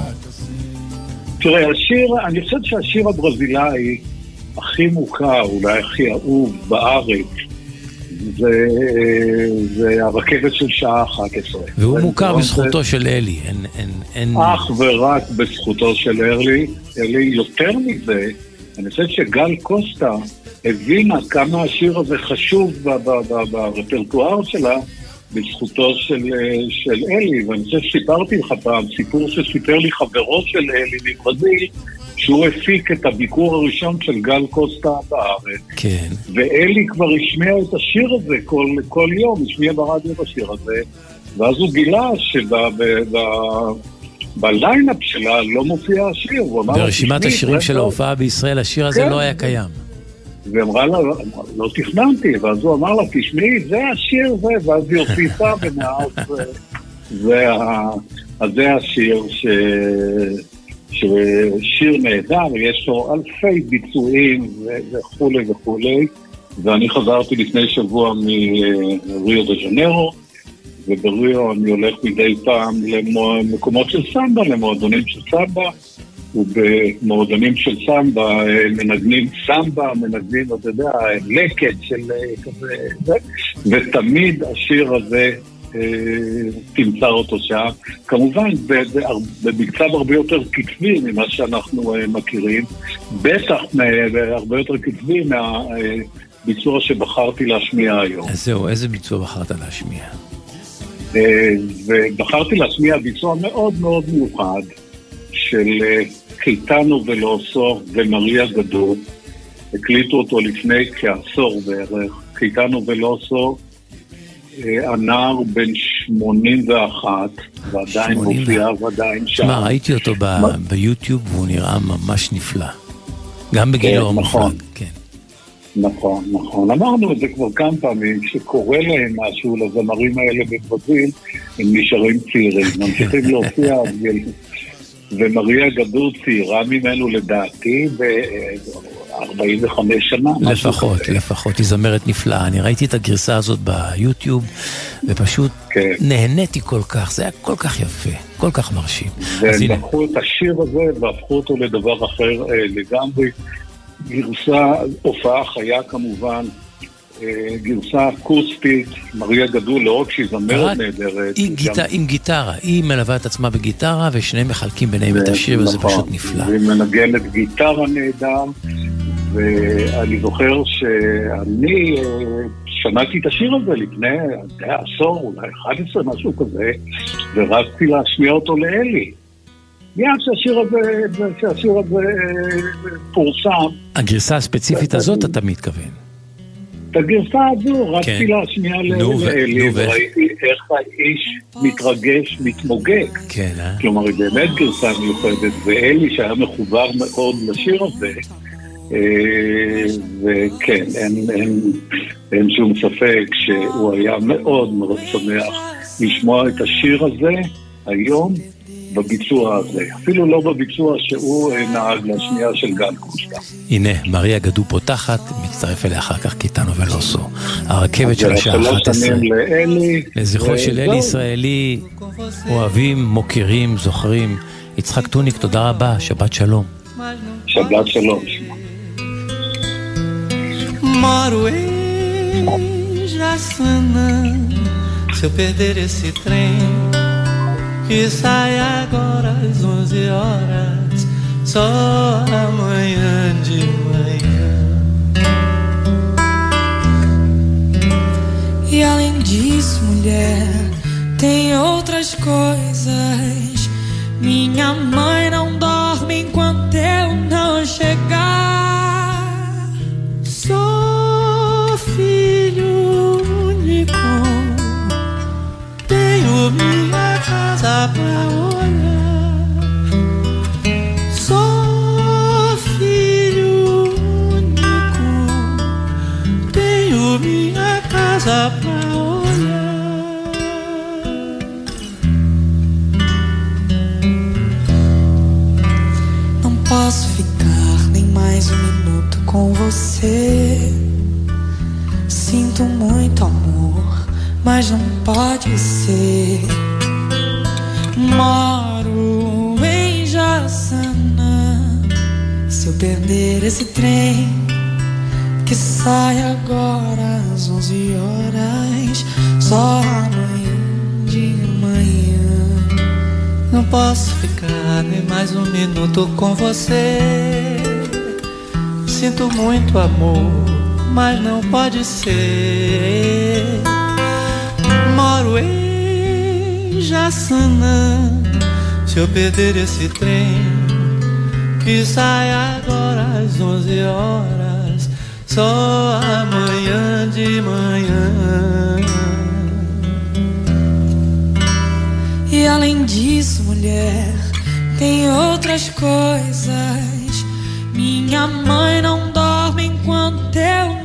תראה, השיר, אני חושב שהשיר הברזילאי הכי מוכר, אולי הכי אהוב בארץ, זה, זה הרכבת של שעה 11. והוא זה- מוכר זה- בזכותו של אלי, אין... אין, אין... אך ורק בזכותו של ארלי, אלי יותר מזה, אני חושב שגל קוסטה הבינה כמה השיר הזה חשוב ברפרטואר שלה בזכותו של, אה, של אלי, ואני חושב שסיפרתי לך פעם סיפור שסיפר לי חברו של אלי מברזיל, שהוא הפיק את הביקור הראשון של גל קוסטה בארץ, כן. ואלי כבר השמיע את השיר הזה כל, כל יום, השמיע ברדיו את השיר הזה, ואז הוא גילה שבליינאפ שלה לא מופיע השיר. הוא אמר לה, ברשימת "תשמעי, השירים זה של טוב." ההופעה בישראל, השיר הזה כן. לא היה קיים. ואמרה לה, אמרה, לא תכננתי, ואז הוא אמר לה, תשמעי, זה השיר זה, ואז היא הוסיפה, *laughs* ומאז זה, ה- אז זה השיר ש... ששיר נהדר, יש לו אלפי ביצועים וכולי וכולי, ואני חזרתי לפני שבוע מריו דה ז'נרו, ובריו אני הולך מדי פעם למקומות של סמבה, למועדונים של סמבה, ובמועדונים של סמבה אה, מנגנים סמבה, מנגנים, אתה יודע, לקט של אה, כזה, זה, ותמיד השיר הזה, תמצא אותו שם. כמובן, במקצב הרבה יותר קצבי ממה שאנחנו אה, מכירים, בטח מ- הרבה יותר קצבי מהביצוע שבחרתי להשמיע היום. אז זהו, איזה ביצוע בחרת להשמיע? אה, ובחרתי להשמיע ביצוע מאוד מאוד מיוחד של אה, קיטנו ולאוסו ומריה גדול. הקליטו אותו לפני כעשור בערך. קיטנו ולאוסו, אה, הנער בן 81, ועדיין 81. מופיע ועדיין שם. שמע, ראיתי אותו ב- מה? ביוטיוב והוא נראה ממש נפלא. גם בגילו כן, נכון. המופלג, כן. נכון, נכון. אמרנו את זה כבר כמה פעמים, כשקורה להם משהו לזמרים האלה בברזיל, הם נשארים צעירים, *laughs* ממשיכים להופיע. ומריה גדול צעירה ממנו לדעתי ב-45 שנה. לפחות. לפחות, היא זמרת נפלאה. אני ראיתי את הגרסה הזאת ביוטיוב, ופשוט כן. נהניתי כל כך, זה היה כל כך יפה, כל כך מרשים. והם לקחו את השיר הזה והפכו אותו לדבר אחר אה, לגמרי. גרסה, הופעה חיה כמובן, אה, גרסה אקוסטית, מריה גדול, לא רק שהיא זמרת נהדרת, היא גם- גיטה, עם גיטרה, היא מלווה את עצמה בגיטרה, ושניהם מחלקים ביניהם את השיר, וזה נכון. פשוט נפלא. והיא מנגנת גיטרה נהדר, ואני זוכר שאני אה, שמעתי את השיר הזה לפני עשור, אולי 11, משהו כזה, ורצתי להשמיע אותו לאלי. מיד שהשיר הזה, שהשיר הזה אה, פורסם, הגרסה הספציפית הזאת אתה מתכוון. את הגרסה הזו רצתי כן. להשמיע לאלי? וראיתי איך האיש מתרגש, מתמוגג. כן, אה? כלומר, היא באמת גרסה מיוחדת, ואלי שהיה מחובר מאוד לשיר הזה, וכן, אין, אין, אין שום ספק שהוא היה מאוד מאוד שמח לשמוע את השיר הזה היום בביצוע הזה. אפילו לא בביצוע שהוא אה, נהג לשנייה של גל קושטה. הנה, מריה גדו פותחת, מצטרף אליה אחר כך קיטנו ולוסו. הרכבת של השעה שלוש 11. שנים לאלי. לזכרו של. אלי ישראלי, אוהבים, מוקירים, זוכרים. יצחק טוניק, תודה רבה, שבת שלום. שבת שלום. Moro em Jaçanã. Se eu perder esse trem que sai agora às 11 horas, só amanhã de manhã. E além disso, mulher, tem outras coisas. Minha mãe não dorme enquanto eu não chegar. Casa pra olhar. Filho único, tenho minha casa pra olhar. Não posso ficar nem mais um minuto com você. Sinto muito amor, mas não pode ser. Moro em Jaçanã. Se eu perder esse trem que sai agora às 11 horas, só amanhã de manhã. Não posso ficar nem mais um minuto com você. Sinto muito amor, mas não pode ser. Moro em Jaçanã. Se eu perder esse trem que sai agora às 11 horas, só amanhã de manhã. E além disso, mulher, tem outras coisas. Minha mãe não dorme enquanto eu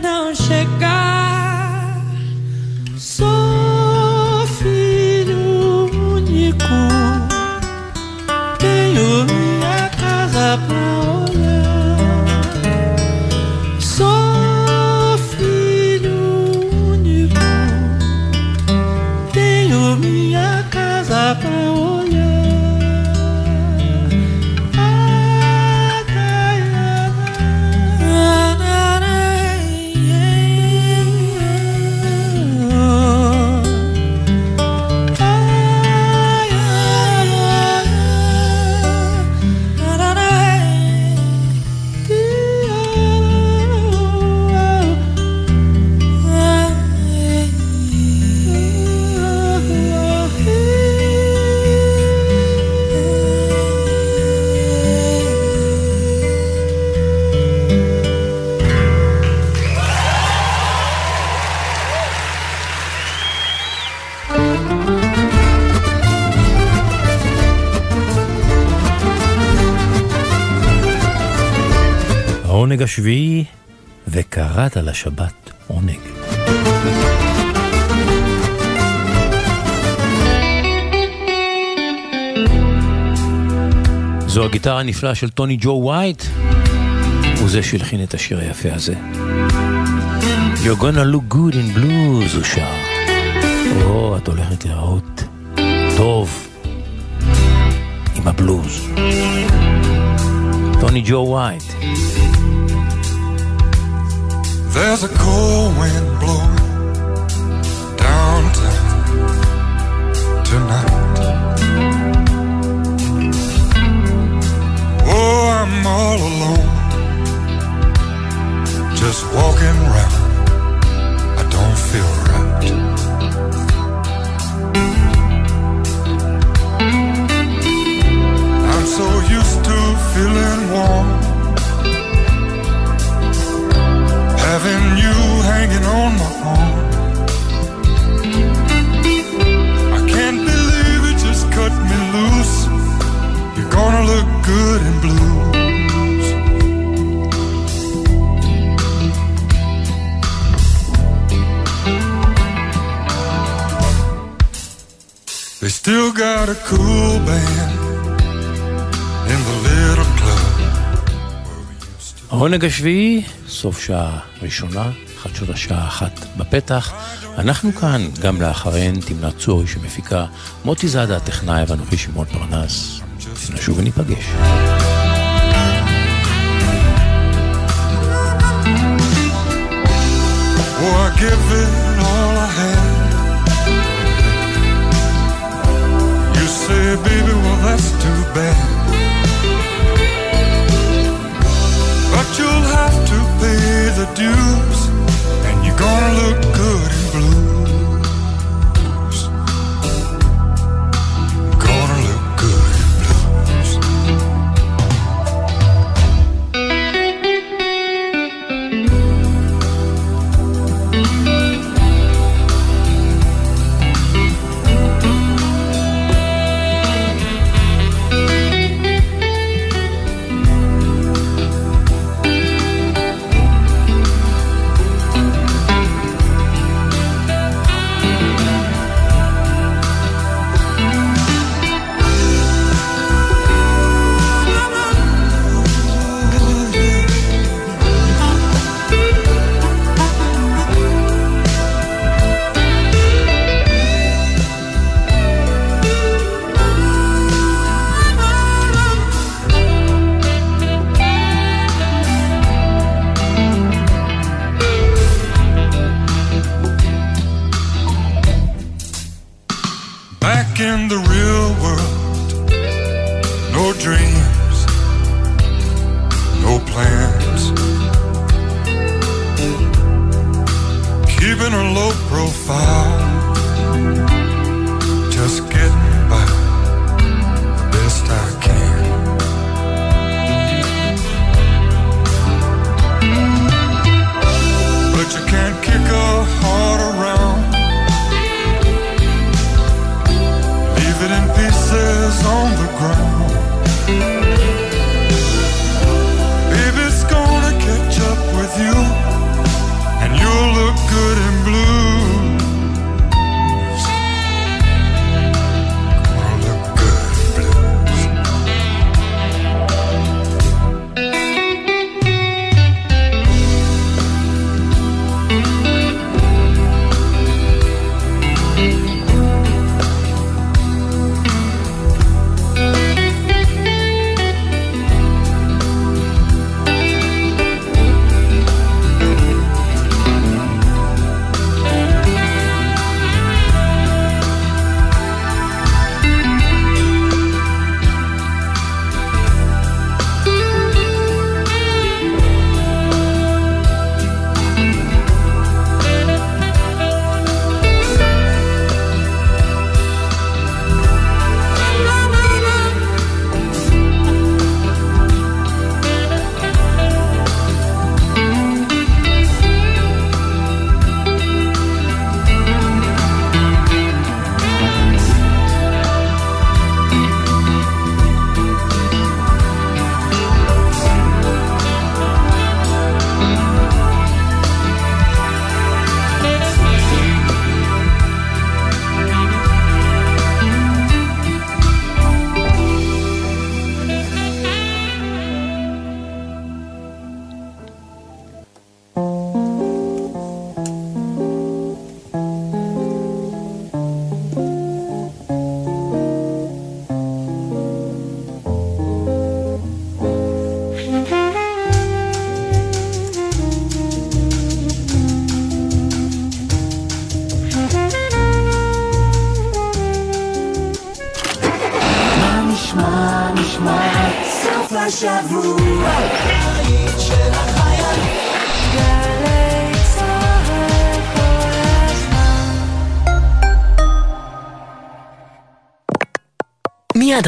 השביעי, וקראת לשבת עונג. זו הגיטרה הנפלאה של טוני ג'ו ווייט, הוא זה שהלחין את השיר היפה הזה. You're gonna look good in blues, הוא שר. או, את הולכת להיראות טוב עם הבלוז. טוני ג'ו ווייט. There's a cold wind blowing downtown tonight. Oh, I'm all alone, just walking around. I don't feel right. I'm so used to feeling warm. on my arm. I can't believe it just cut me loose. You're gonna look good in blues. They still got a cool band in the little club. העונג השביעי, סוף שעה ראשונה, חדשות השעה אחת בפתח. אנחנו כאן גם לאחריהן תמנת צורי שמפיקה מוטי זאדה הטכנאי ואנוכי שמעון פרנס. נשוב וניפגש. Oh, I give the dues, gonna look good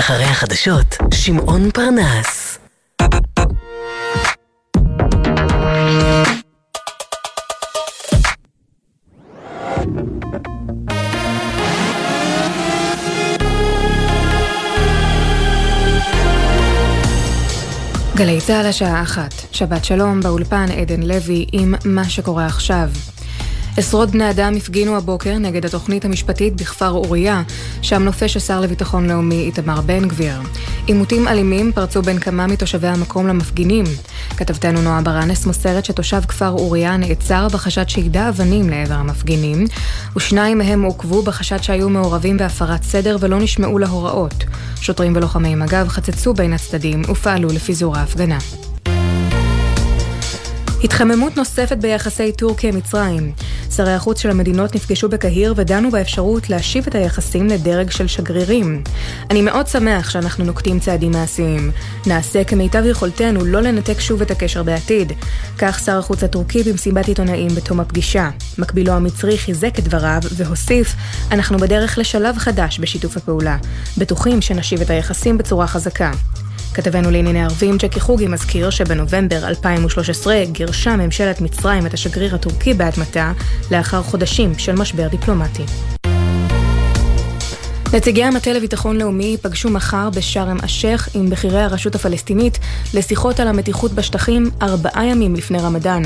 אחרי החדשות, שמעון פרנס. גלי צה"ל השעה אחת, שבת שלום, באולפן עדן לוי עם מה שקורה עכשיו. עשרות בני אדם הפגינו הבוקר נגד התוכנית המשפטית בכפר אוריה, שם נופש השר לביטחון לאומי איתמר בן גביר. עימותים אלימים פרצו בין כמה מתושבי המקום למפגינים. כתבתנו נועה ברנס מוסרת שתושב כפר אוריה נעצר בחשד שיידה אבנים לעבר המפגינים, ושניים מהם עוכבו בחשד שהיו מעורבים בהפרת סדר ולא נשמעו להוראות. שוטרים ולוחמי מג"ב חצצו בין הצדדים ופעלו לפיזור ההפגנה. התחממות נוספת ביחסי טורקיה-מצרים. שרי החוץ של המדינות נפגשו בקהיר ודנו באפשרות להשיב את היחסים לדרג של שגרירים. אני מאוד שמח שאנחנו נוקטים צעדים מעשיים. נעשה כמיטב יכולתנו לא לנתק שוב את הקשר בעתיד. כך שר החוץ הטורקי במסיבת עיתונאים בתום הפגישה. מקבילו המצרי חיזק את דבריו והוסיף, אנחנו בדרך לשלב חדש בשיתוף הפעולה. בטוחים שנשיב את היחסים בצורה חזקה. כתבנו לענייני ערבים ג'קי חוגי מזכיר שבנובמבר 2013 גירשה ממשלת מצרים את השגריר הטורקי באדמתה לאחר חודשים של משבר דיפלומטי. נציגי המטה לביטחון לאומי ייפגשו מחר בשארם א-שייח עם בכירי הרשות הפלסטינית לשיחות על המתיחות בשטחים ארבעה ימים לפני רמדאן.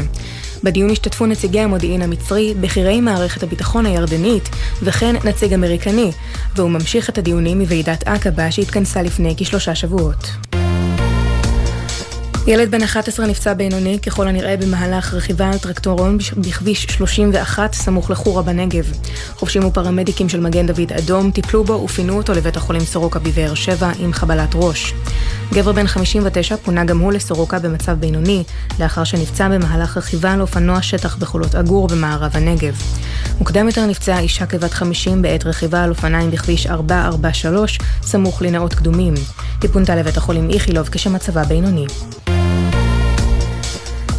בדיון השתתפו נציגי המודיעין המצרי, בכירי מערכת הביטחון הירדנית וכן נציג אמריקני, והוא ממשיך את הדיונים מוועידת עקבה שהתכנסה לפני כשלושה שבועות. ילד בן 11 נפצע בינוני ככל הנראה במהלך רכיבה על טרקטורון בכביש 31 סמוך לחורה בנגב. חובשים ופרמדיקים של מגן דוד אדום טיפלו בו ופינו אותו לבית החולים סורוקה בבאר שבע עם חבלת ראש. גבר בן 59 פונה גם הוא לסורוקה במצב בינוני, לאחר שנפצע במהלך רכיבה על אופנוע שטח בחולות עגור במערב הנגב. מוקדם יותר נפצעה אישה כבת 50 בעת רכיבה על אופניים בכביש 443 סמוך לנאות קדומים. היא פונתה לבית החולים איכילוב כשמצבה בינוני.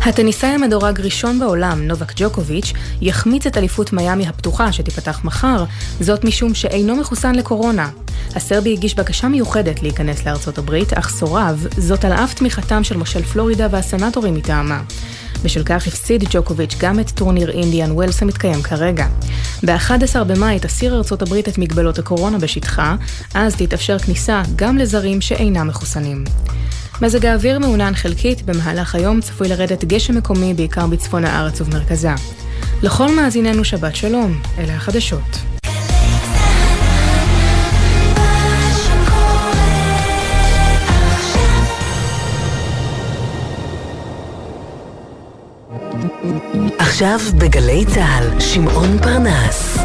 הטניסאי המדורג ראשון בעולם, נובק ג'וקוביץ', יחמיץ את אליפות מיאמי הפתוחה שתיפתח מחר, זאת משום שאינו מחוסן לקורונה. הסרבי הגיש בקשה מיוחדת להיכנס לארצות הברית, אך סורב, זאת על אף תמיכתם של מושל פלורידה והסנטורים מטעמה. בשל כך הפסיד ג'וקוביץ' גם את טורניר אינדיאן ווילס המתקיים כרגע. ב-11 במאי תסיר ארצות הברית את מגבלות הקורונה בשטחה, אז תתאפשר כניסה גם לזרים שאינם מחוסנים. מזג האוויר מעונן חלקית, במהלך היום צפוי לרדת גשם מקומי בעיקר בצפון הארץ ובמרכזה. לכל מאזיננו שבת שלום, אלה החדשות. עכשיו בגלי צה"ל, שמעון פרנס.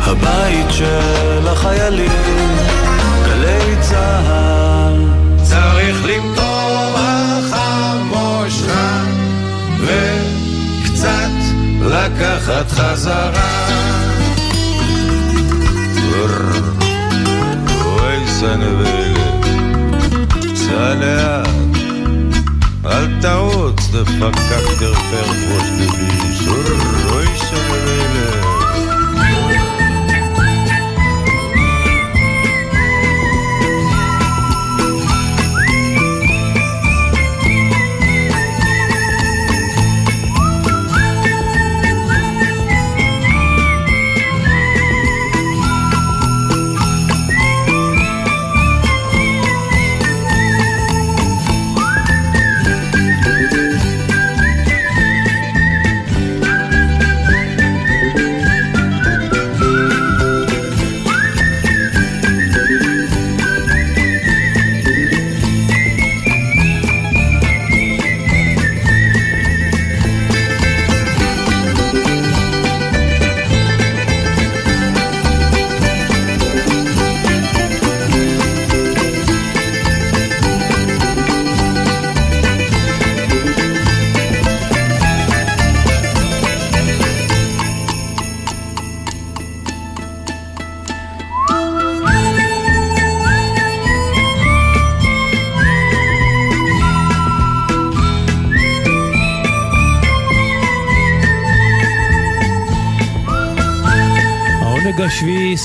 הבית של החיילים, גלי צה"ל. צריך למתוח חמושך וקצת לקחת חזרה. אוי סנבלת, סע לאט, אל תרוץ, דפקק תרפר ראש דביש. אוי סנבלת. העונג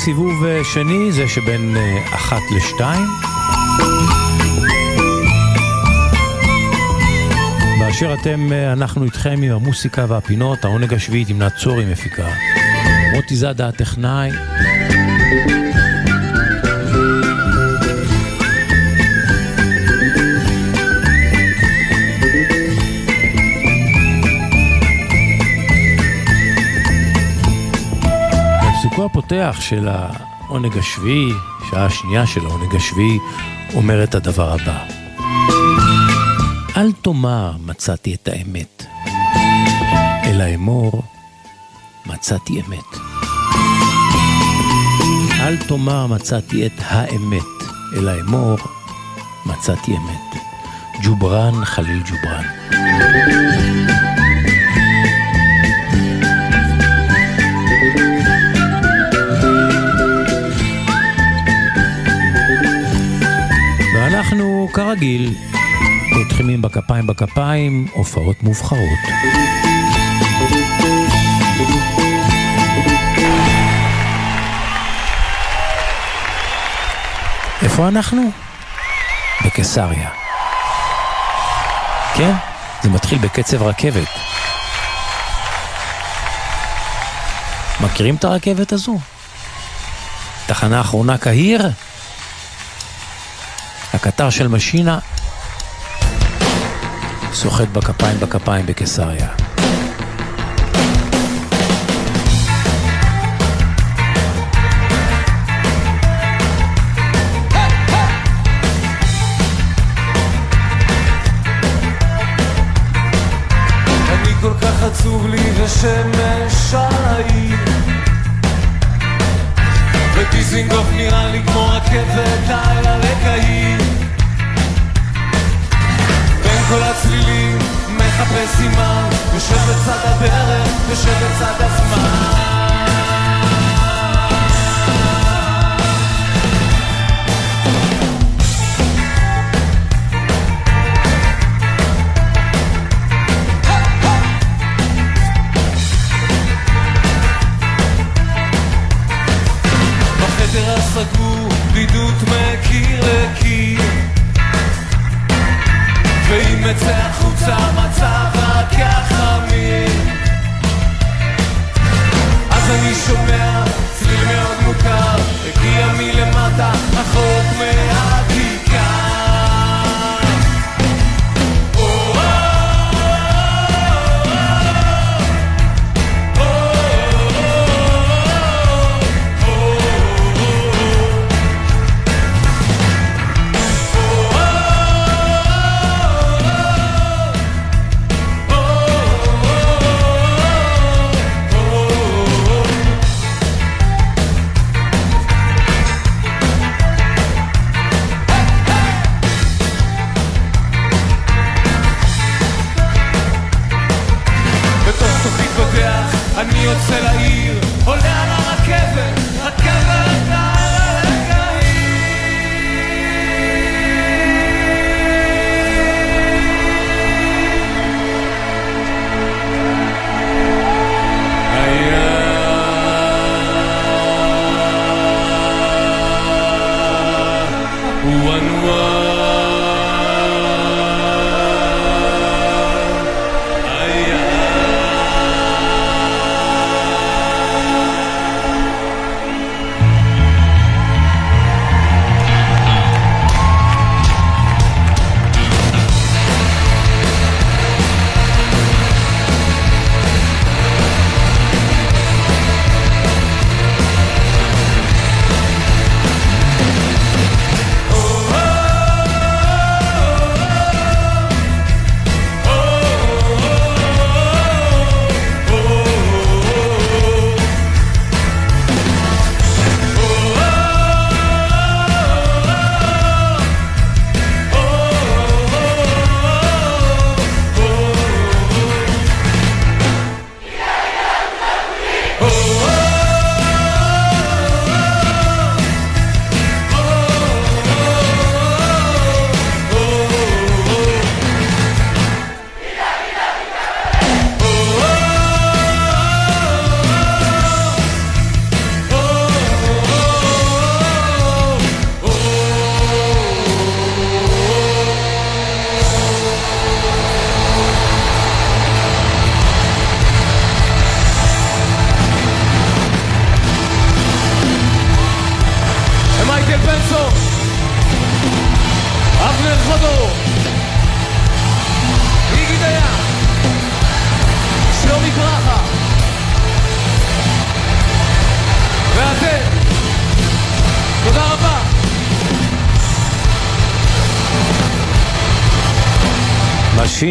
סיבוב אה, שני, זה שבין אה, אחת לשתיים. באשר אתם, אה, אנחנו איתכם עם המוסיקה והפינות, העונג השביעי תמנת צורי מפיקה. מוטי זאדה הטכנאי. הפותח של העונג השביעי, שעה השנייה של העונג השביעי, אומר את הדבר הבא: אל תאמר מצאתי את האמת, אלא אמור מצאתי אמת. אל תאמר מצאתי את האמת, אלא אמור מצאתי אמת. ג'ובראן חליל ג'ובראן. כרגיל, פותחים עם בכפיים בכפיים, הופעות מובחרות. איפה אנחנו? בקיסריה. כן, זה מתחיל בקצב רכבת. מכירים את הרכבת הזו? תחנה אחרונה קהיר? הקטר של משינה סוחט בכפיים בכפיים בקיסריה.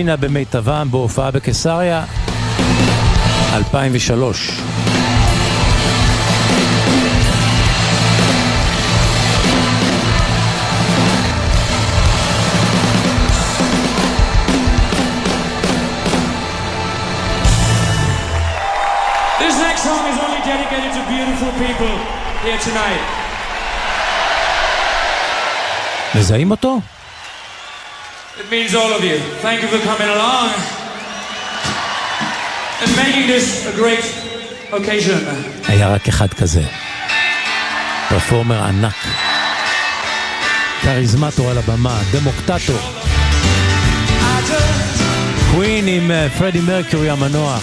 משינה במיטבם בהופעה בקיסריה, 2003. This next song is only dedicated to beautiful people here tonight. מזהים אותו? Means all of you. Thank you for coming along and making this a great occasion. היה רק אחד כזה. פרפורמר ענק. כריזמטור על הבמה, דמוקטטור. קווין עם אה, פרדי מרקיורי המנוח.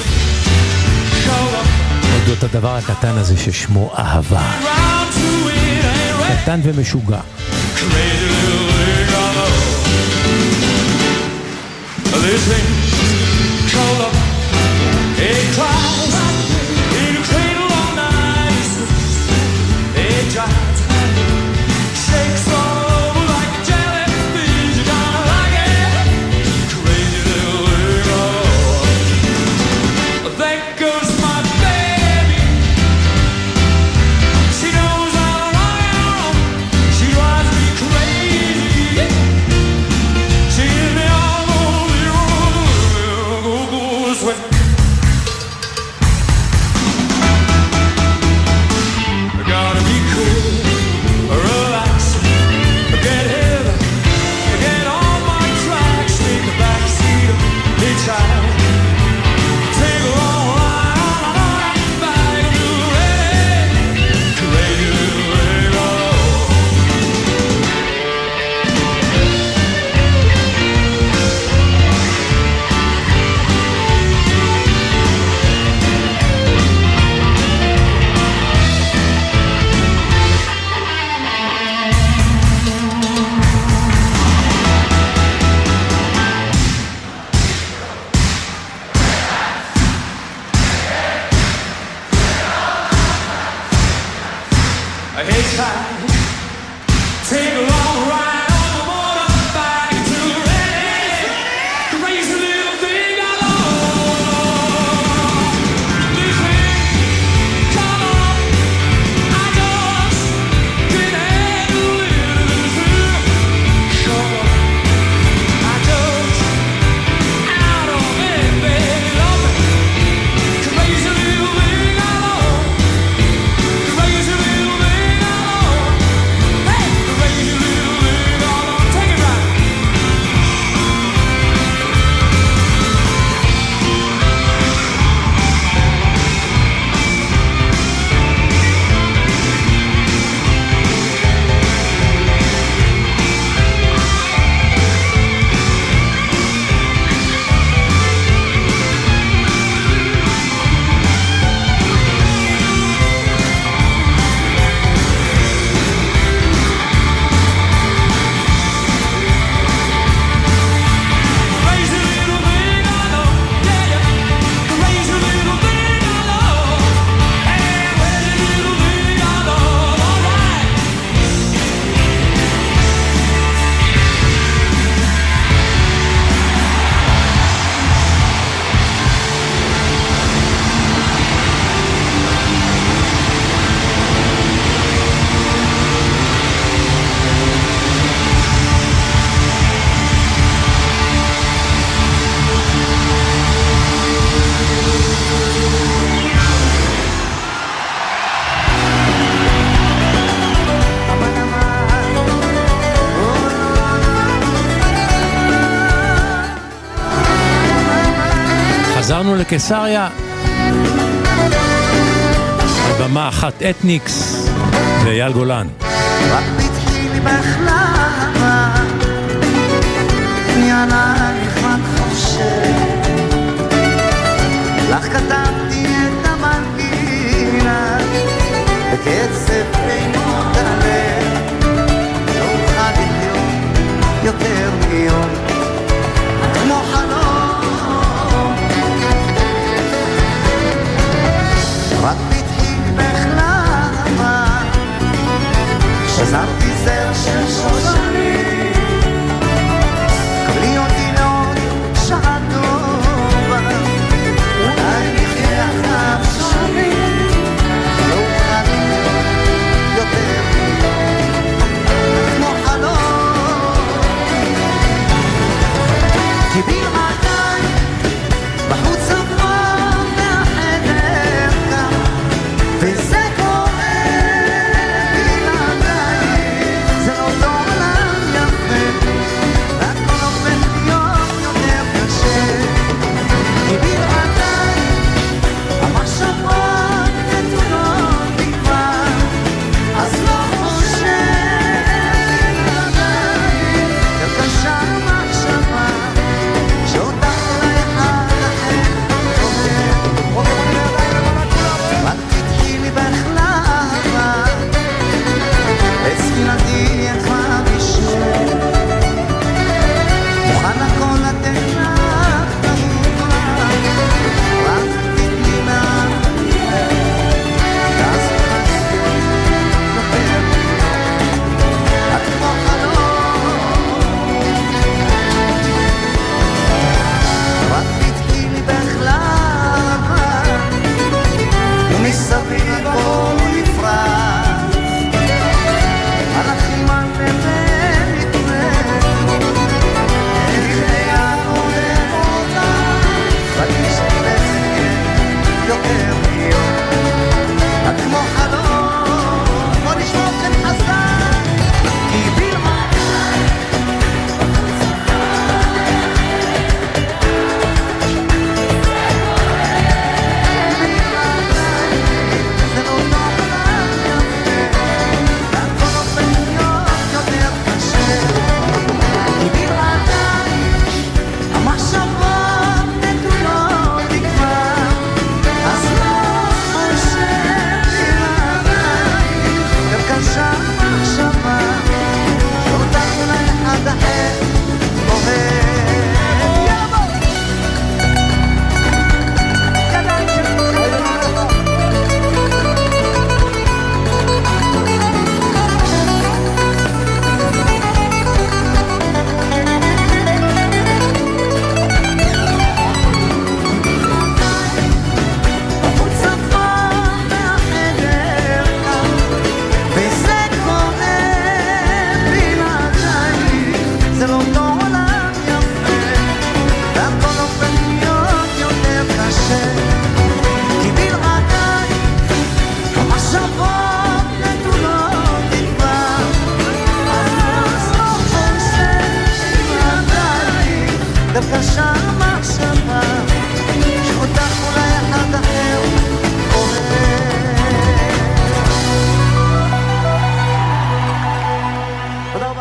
אודות הדבר הקטן הזה ששמו אהבה. קטן ומשוגע. living color, a cloud, in a cradle on ice, a giant. בקיסריה. במה אחת אתניקס ואייל גולן. רק פתחי בהחלמה, יאללה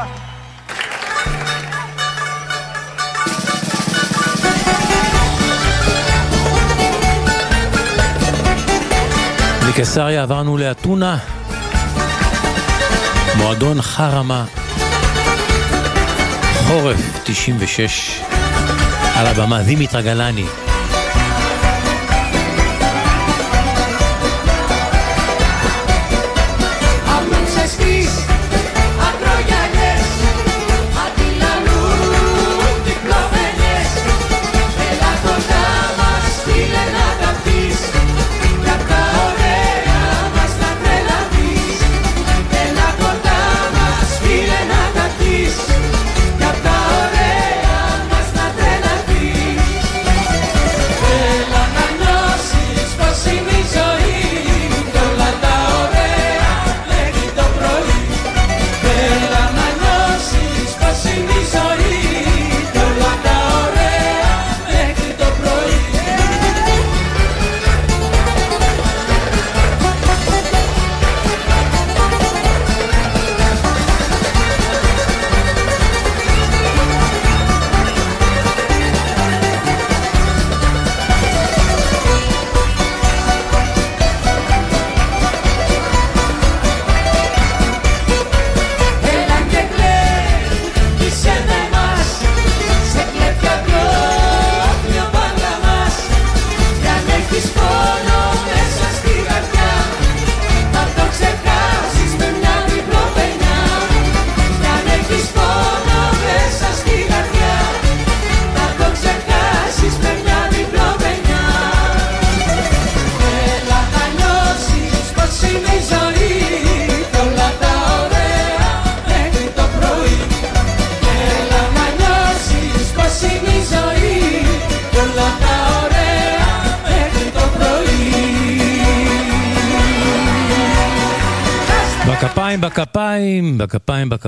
Opa. מקיסריה עברנו לאתונה, מועדון חרמה, חורף 96, על הבמה זימית רגלני.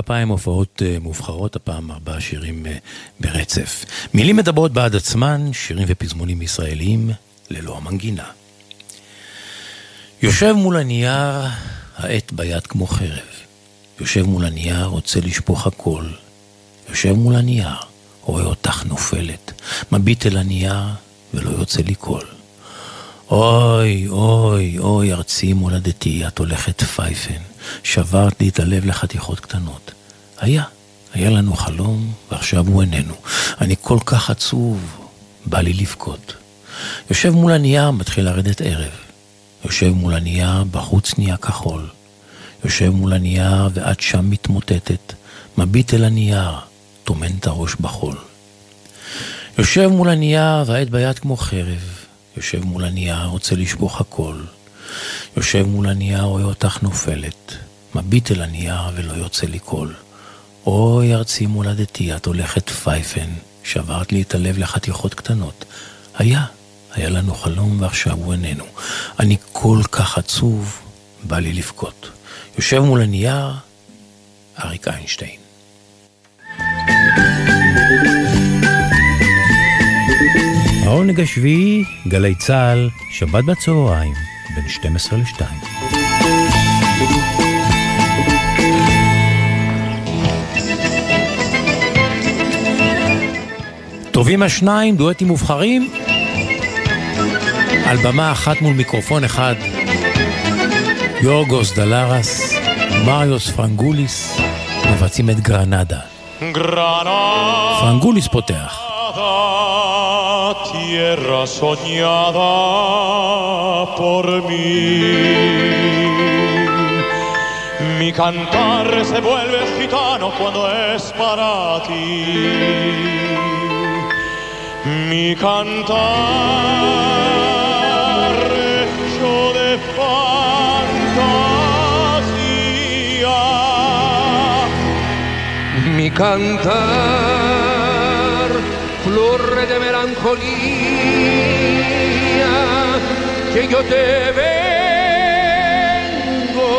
בכפיים, הופעות אה, מובחרות, הפעם ארבעה שירים אה, ברצף. מילים מדברות בעד עצמן, שירים ופזמונים ישראליים, ללא המנגינה. יושב מול הנייר, העט ביד כמו חרב. יושב מול הנייר, רוצה לשפוך הכל. יושב מול הנייר, רואה אותך נופלת. מביט אל הנייר, ולא יוצא לי קול. אוי, אוי, אוי, ארצי מולדתי, את הולכת פייפן. שברת לי את הלב לחתיכות קטנות. היה, היה לנו חלום, ועכשיו הוא איננו. אני כל כך עצוב, בא לי לבכות. יושב מול הנייר, מתחיל לרדת ערב. יושב מול הנייר, בחוץ נהיה כחול. יושב מול הנייר, ואת שם מתמוטטת. מביט אל הנייר, טומן את הראש בחול. יושב מול הנייר, והעט ביד כמו חרב. יושב מול הנייר, רוצה לשפוך הכל. יושב מול הנייר, רואה אותך נופלת. מביט אל הנייר ולא יוצא לי קול. אוי ארצי מולדתי, את הולכת פייפן, שברת לי את הלב לחתיכות קטנות. היה, היה לנו חלום ועכשיו הוא איננו. אני כל כך עצוב, בא לי לבכות. יושב מול הנייר, אריק איינשטיין. העונג השביעי, גלי צה"ל, שבת בצהריים, בין 12 ל-2. טובים השניים, דואטים מובחרים, על במה אחת מול מיקרופון אחד, יורגוס דלרס, מריוס פרנגוליס, מבצעים את גרנדה. פרנגוליס פותח. Tierra soñada por mí. Mi cantar se vuelve gitano cuando es para ti. Mi cantar hecho de fantasía. Mi cantar, flor de melancolía, que yo te vengo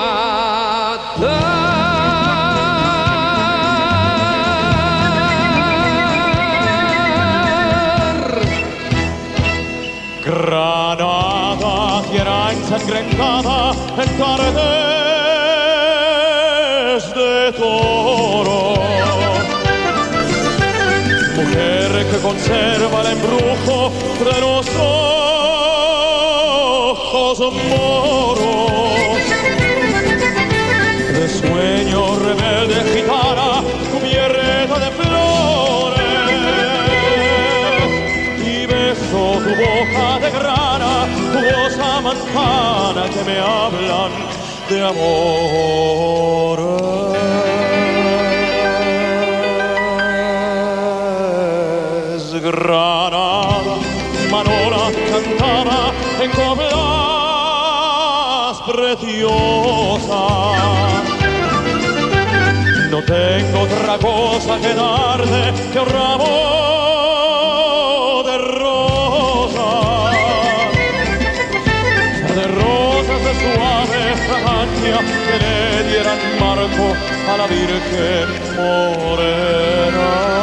a dar. Granada, tierra ensangrentada en tardes los ojos moros. De sueño rebelde gitana, cubierta de flores. Y beso tu boca de grana, jugosa manzana que me hablan de amores. Tengo otra cosa que darte que un ramo de rosas, de rosas de suave fragancia que le dieran marco a la Virgen morena.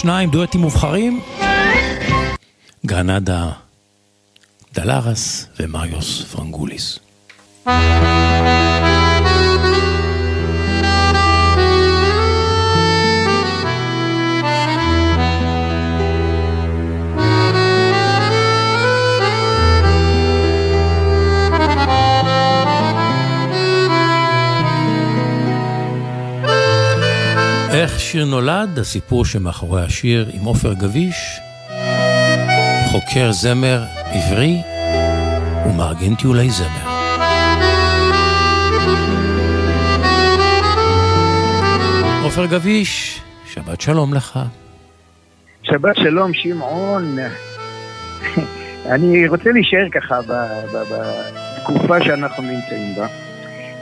השניים, דואטים מובחרים. גרנדה דלרס ומריוס פרנגוליס. איך שיר נולד, הסיפור שמאחורי השיר עם עופר גביש, חוקר זמר עברי ומארגן טיולי זמר. עופר גביש, שבת שלום לך. שבת שלום, שמעון. אני רוצה להישאר ככה בתקופה שאנחנו נמצאים בה.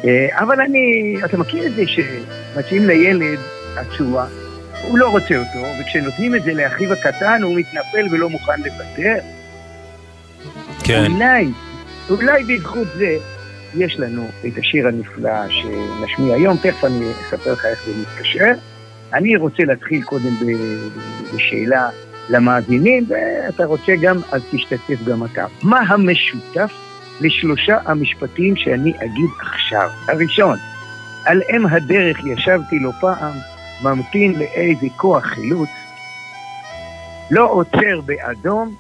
אה, אבל אני, אתה מכיר את זה שמציעים לילד הצוע, הוא לא רוצה אותו, וכשנותנים את זה לאחיו הקטן הוא מתנפל ולא מוכן לוותר. כן. אולי, אולי בזכות זה יש לנו את השיר הנפלא שנשמיע היום, תכף אני אספר לך איך זה מתקשר. אני רוצה להתחיל קודם בשאלה למאזינים, ואתה רוצה גם, אז תשתתף גם אתה. מה המשותף לשלושה המשפטים שאני אגיד עכשיו? הראשון, על אם הדרך ישבתי לא פעם, ממתין לאיזה כוח חילוץ, לא עוצר באדום,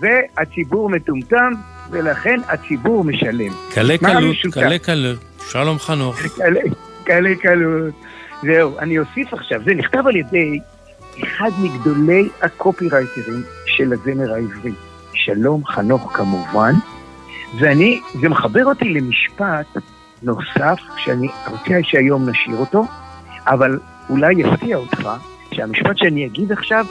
והציבור מטומטם, ולכן הציבור משלם. קלה קלות? קלה קלות. שלום חנוך. קלה קלות. זהו, אני אוסיף עכשיו, זה נכתב על ידי אחד מגדולי הקופירייטרים של הזמר העברי, שלום חנוך כמובן, ואני, זה מחבר אותי למשפט נוסף, שאני רוצה שהיום נשאיר אותו, אבל אולי יפתיע אותך, שהמשפט שאני אגיד עכשיו,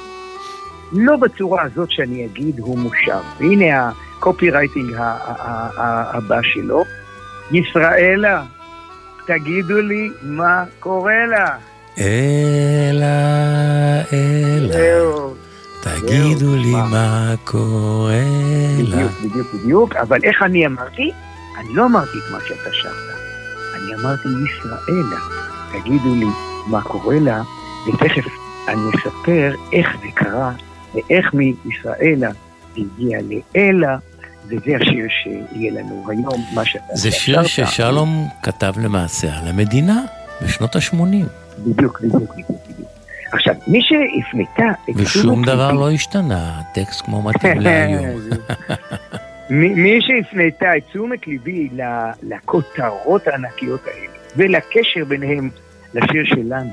לא בצורה הזאת שאני אגיד הוא מושב. והנה הקופירייטינג ה- ה- ה- ה- הבא שלו, ישראלה, תגידו לי מה קורה לה. אלה, אלה. תגידו לי מה קורה לה. בדיוק, בדיוק, בדיוק, אבל איך אני אמרתי? אני לא אמרתי את מה שאתה שרת. אני אמרתי ישראלה. תגידו לי מה קורה לה, ותכף אני אספר איך זה קרה, ואיך מישראלה זה הגיע לאלה, וזה השיר שיהיה לנו היום, מה שאתה זה שיר. ששלום כתב למעשה על המדינה בשנות ה-80, בדיוק, בדיוק, בדיוק. עכשיו, מי שהפנתה את ושום דבר לא השתנה, הטקסט כמו מתאים *laughs* להיום. מי שהפנתה את תשומת ליבי לכותרות הענקיות האלה ולקשר ביניהם לשיר שלנו,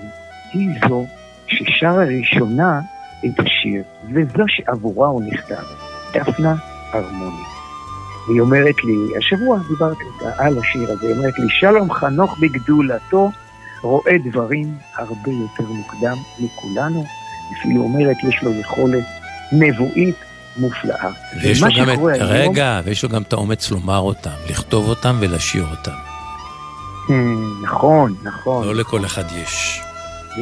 היא זו ששרה ראשונה את השיר, וזו שעבורה הוא נכתב, דפנה הרמוני. והיא אומרת לי, השבוע דיברתי איתה על השיר הזה, היא אומרת לי, שלום חנוך בגדולתו רואה דברים הרבה יותר מוקדם מכולנו, אפילו אומרת, יש לו יכולת נבואית מופלאה. ויש לו גם את, היום- רגע, ויש לו גם את האומץ לומר אותם, לכתוב אותם ולשיר אותם. Hmm, נכון, נכון. לא לכל אחד יש. Hmm.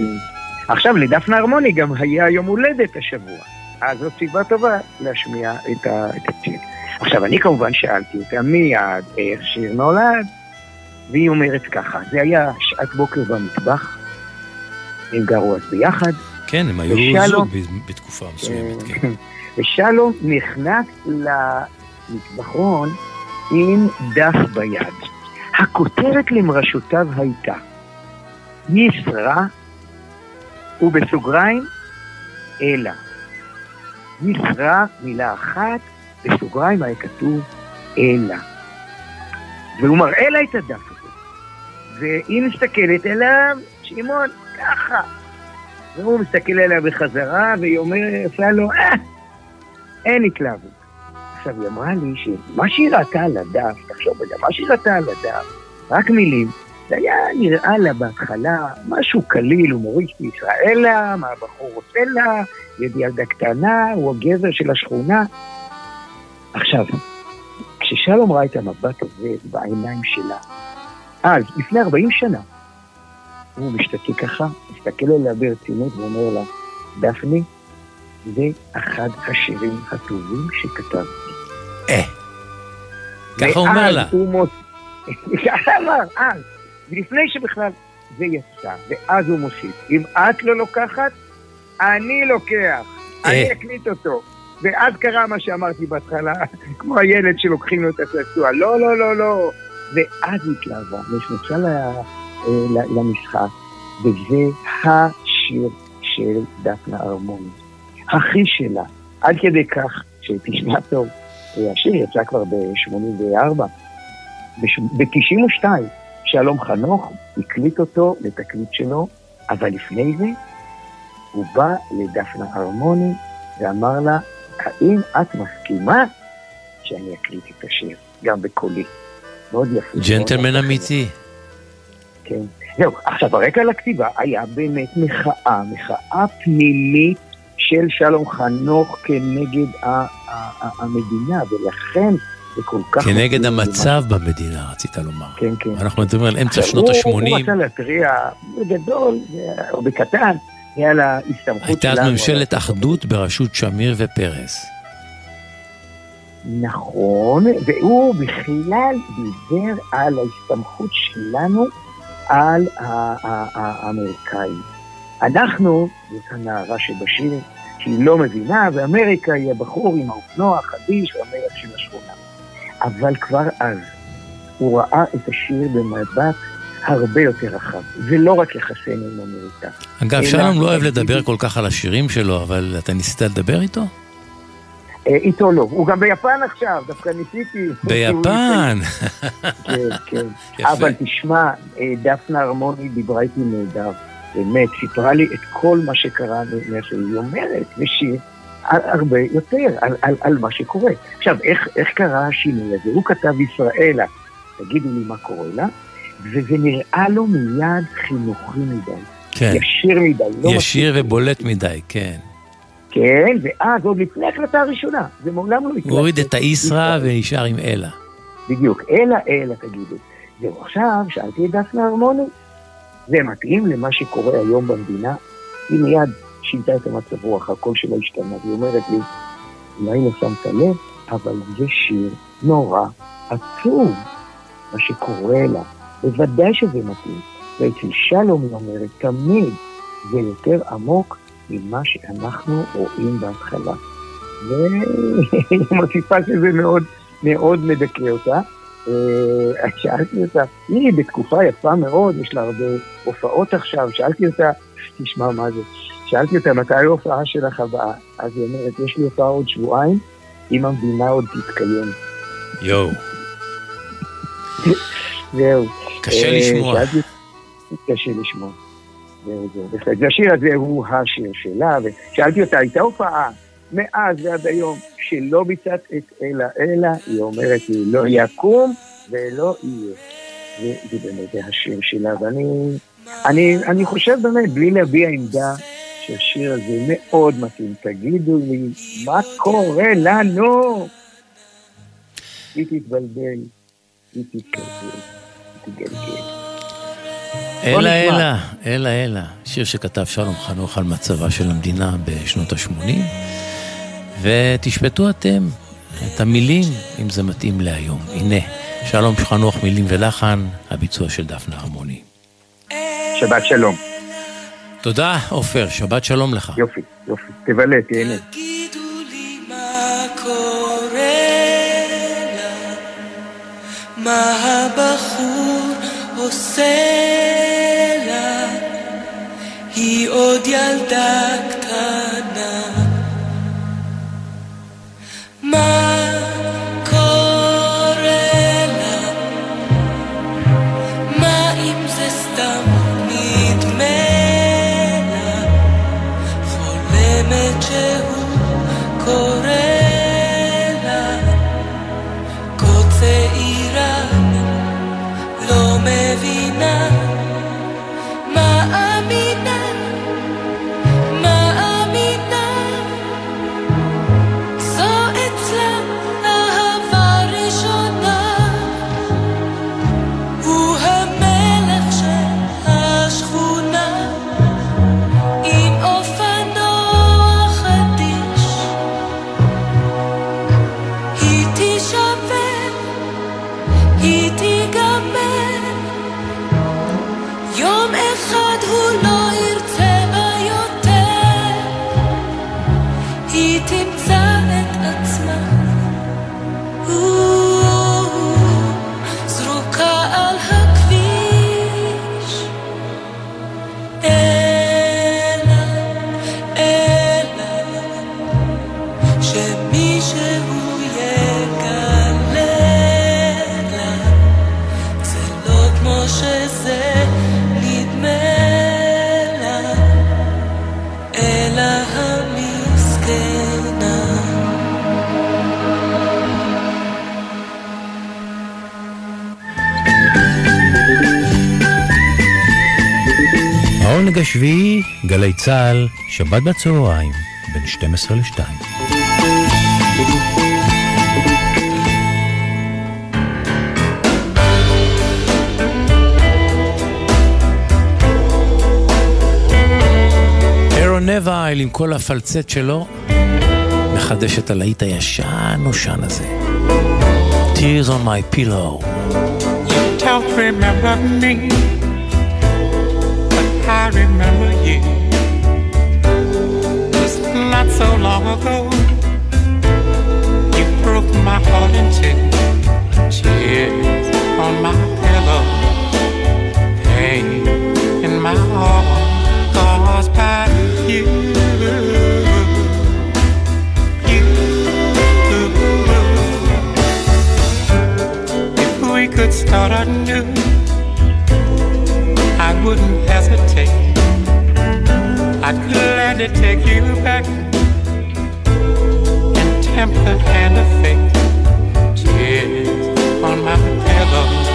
עכשיו, לדפנה הרמוני גם היה יום הולדת השבוע. אז זאת סיבה טובה להשמיע את ה- את השיר. עכשיו, אני כמובן שאלתי אותה מיד איך שיר נולד, והיא אומרת ככה, זה היה שעת בוקר במטבח, הם גרו אז ביחד, כן, הם היו ושלום- זוג בתקופה מסוימת, כן. ושלום נכנס למטבחון עם דף ביד. הכותרת למרשותיו הייתה יסרא ובסוגריים אלא. יסרא, מילה אחת, בסוגריים היה כתוב אלא. והוא מראה לה את הדף הזה. והיא מסתכלת אליו, שמעון, ככה. והוא מסתכל עליה בחזרה, והיא אומרת, עושה לו, אה, אין התלהבות. עכשיו, היא אמרה לי שמה שהיא ראתה על הדף, תחשוב רגע, מה שהיא ראתה על הדף, רק מילים, זה היה נראה לה בהתחלה משהו קליל, הומוריסטי, ישראלה, מה הבחור רוצה לה, ילדה קטנה, הוא הגבר של השכונה. עכשיו, כששלום ראה את המבט הזה בעיניים שלה, אז, לפני 40 שנה, הוא משתתק ככה, מסתכל עליה ברצינות ואומר לה, דפני, זה אחד השירים הטובים שכתבתי. אה. ככה אומר לה. הוא מוס... *laughs* ככה אמר, אז, לפני שבכלל זה יצא, ואז הוא מוסיף, אם את לא לוקחת, אני לוקח, אני אקליט אותו. ואז קרה מה שאמרתי בהתחלה, *laughs* כמו הילד שלוקחים לו את הצעצוע, לא, לא, לא, לא. ואז התלהבה, נכנסה אה, למשחק, וזה השיר של דפנה ארמוני. הכי שלה, עד כדי כך שתשמע טוב, השיר יצא כבר ב-84, ב-92, שלום חנוך הקליט אותו לתקליט שלו, אבל לפני זה הוא בא לדפנה ארמוני ואמר לה, האם את מסכימה שאני אקליט את השיר, גם בקולי? מאוד יפה. ג'נטלמן. אמיתי. כן. זהו, עכשיו הרקע לכתיבה היה באמת מחאה, מחאה פנימית של שלום חנוך כנגד ה- ה- ה- המדינה, ולכן זה כל כך... כנגד המצב במדינה, רצית לומר. כן, כן. אנחנו מדברים על אמצע שנות הוא- הוא ה-80. רצה להתריע בגדול, או בקטן, על ההסתמכות הייתה אז שלנו. ממשלת אחדות בראשות שמיר ופרס. נכון, והוא בכלל דיבר על ההסתמכות שלנו על האמריקאים. אנחנו, זאת הנערה שבשיר, שהיא לא מבינה, ואמריקה היא הבחור עם האופנוע החדיש והמלך של השכונה. אבל כבר אז הוא ראה את השיר במבט הרבה יותר רחב, ולא רק יחסינו עם אמריקה. אגב, שלום לא אוהב לדבר כל כך על השירים שלו, אבל אתה ניסית לדבר איתו? אה, איתו לא, הוא גם ביפן עכשיו, דווקא ניסיתי. ביפן! *laughs* כן, כן. *laughs* יפה. אבל תשמע, אה, דפנה הרמוני דיברה איתי נהדר. באמת, סיפרה לי את כל מה שקרה מה שהיא אומרת, בשיר, על- הרבה יותר, על, על, על מה שקורה. עכשיו, איך, איך קרה השינוי הזה? הוא כתב ישראלה, תגידו לי מה קורה לה, וזה נראה לו מיד חינוכי מדי. כן. ישיר מדי, לא ישיר ובולט מדי, כן. כן, ואז עוד לפני ההקלטה הראשונה, זה מעולם לא הקלטתי. הוא הוריד את האיסרה ונשאר עם אלה. בדיוק, אלא אלא תגידו. זהו, עכשיו שאלתי את דפנה הרמוני, זה מתאים למה שקורה היום במדינה? היא מיד שינתה את המצב רוח, הקול שלה השתנה, והיא אומרת לי, אולי לא שמת לב, אבל זה שיר נורא עצוב, מה שקורה לה. בוודאי שזה מתאים. ואצל שלום היא אומרת, תמיד זה יותר עמוק ממה שאנחנו רואים בהתחלה. והיא *laughs* מוסיפה שזה מאוד מאוד מדכא אותה. אה, שאלתי אותה, היא בתקופה יפה מאוד, יש לה הרבה הופעות עכשיו, שאלתי אותה, תשמע מה זה, שאלתי אותה מתי ההופעה שלך הבאה, אז היא אומרת, יש לי הופעה עוד שבועיים, אם המדינה עוד תתקיים. יואו. זהו. קשה אה, לשמוע. קשה לשמוע. זהו, זהו, בהחלט. והשיר הזה הוא השיר שלה, ושאלתי אותה, הייתה הופעה מאז ועד היום שלא ביצעת את אלה אלה, היא אומרת לי, לא יקום ולא יהיה. וזה באמת השיר שלה, ואני אני, אני חושב באמת, בלי להביע עמדה, שהשיר הזה מאוד מתאים. תגידו לי, מה קורה לנו? היא תתבלבל, היא תתגלגל. בוא אלה. אלה, אלה אלה, שיר שכתב שלום חנוך על מצבה של המדינה בשנות ה-80, ותשפטו אתם את המילים, אם זה מתאים להיום. הנה, שלום חנוך, מילים ולחן, הביצוע של דפנה הרמוני. שבת שלום. תודה, עופר, שבת שלום לך. יופי, יופי. תבלה, תהנה. מה קורה לה? מה הבחור עושה לה? היא עוד ילדה קטנה. מה השביעי, גלי צה"ל, שבת בצהריים, בין 12 ל-2. אירון נבייל עם כל הפלצט שלו, מחדש את הלהיט הישן נושן הזה. Tears on my pillow. don't remember me, I remember you. Just not so long ago, you broke my heart in two. Tears on my pillow, pain in my heart caused by you. You. If we could start anew, wouldn't hesitate. I'd gladly take you back and tempt the hand of fate. Tears on my pillow,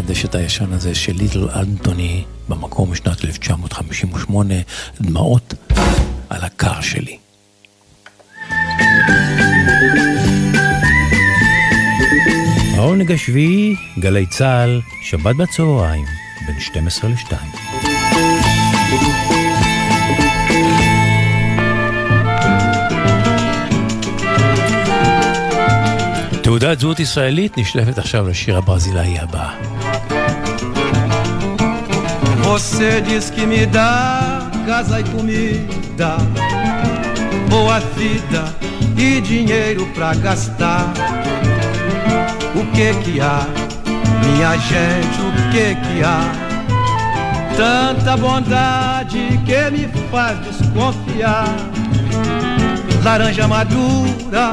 מחדש את הישן הזה של ליטל אנטוני במקום משנת 1958, דמעות על הקר שלי. העונג השביעי, גלי צה"ל, שבת בצהריים, בין 12 ל-2. תעודת זהות ישראלית נשלפת עכשיו לשיר הברזילאי הבא. Você diz que me dá casa e comida, boa vida e dinheiro pra gastar. O que que há, minha gente, o que que há? Tanta bondade que me faz desconfiar. Laranja madura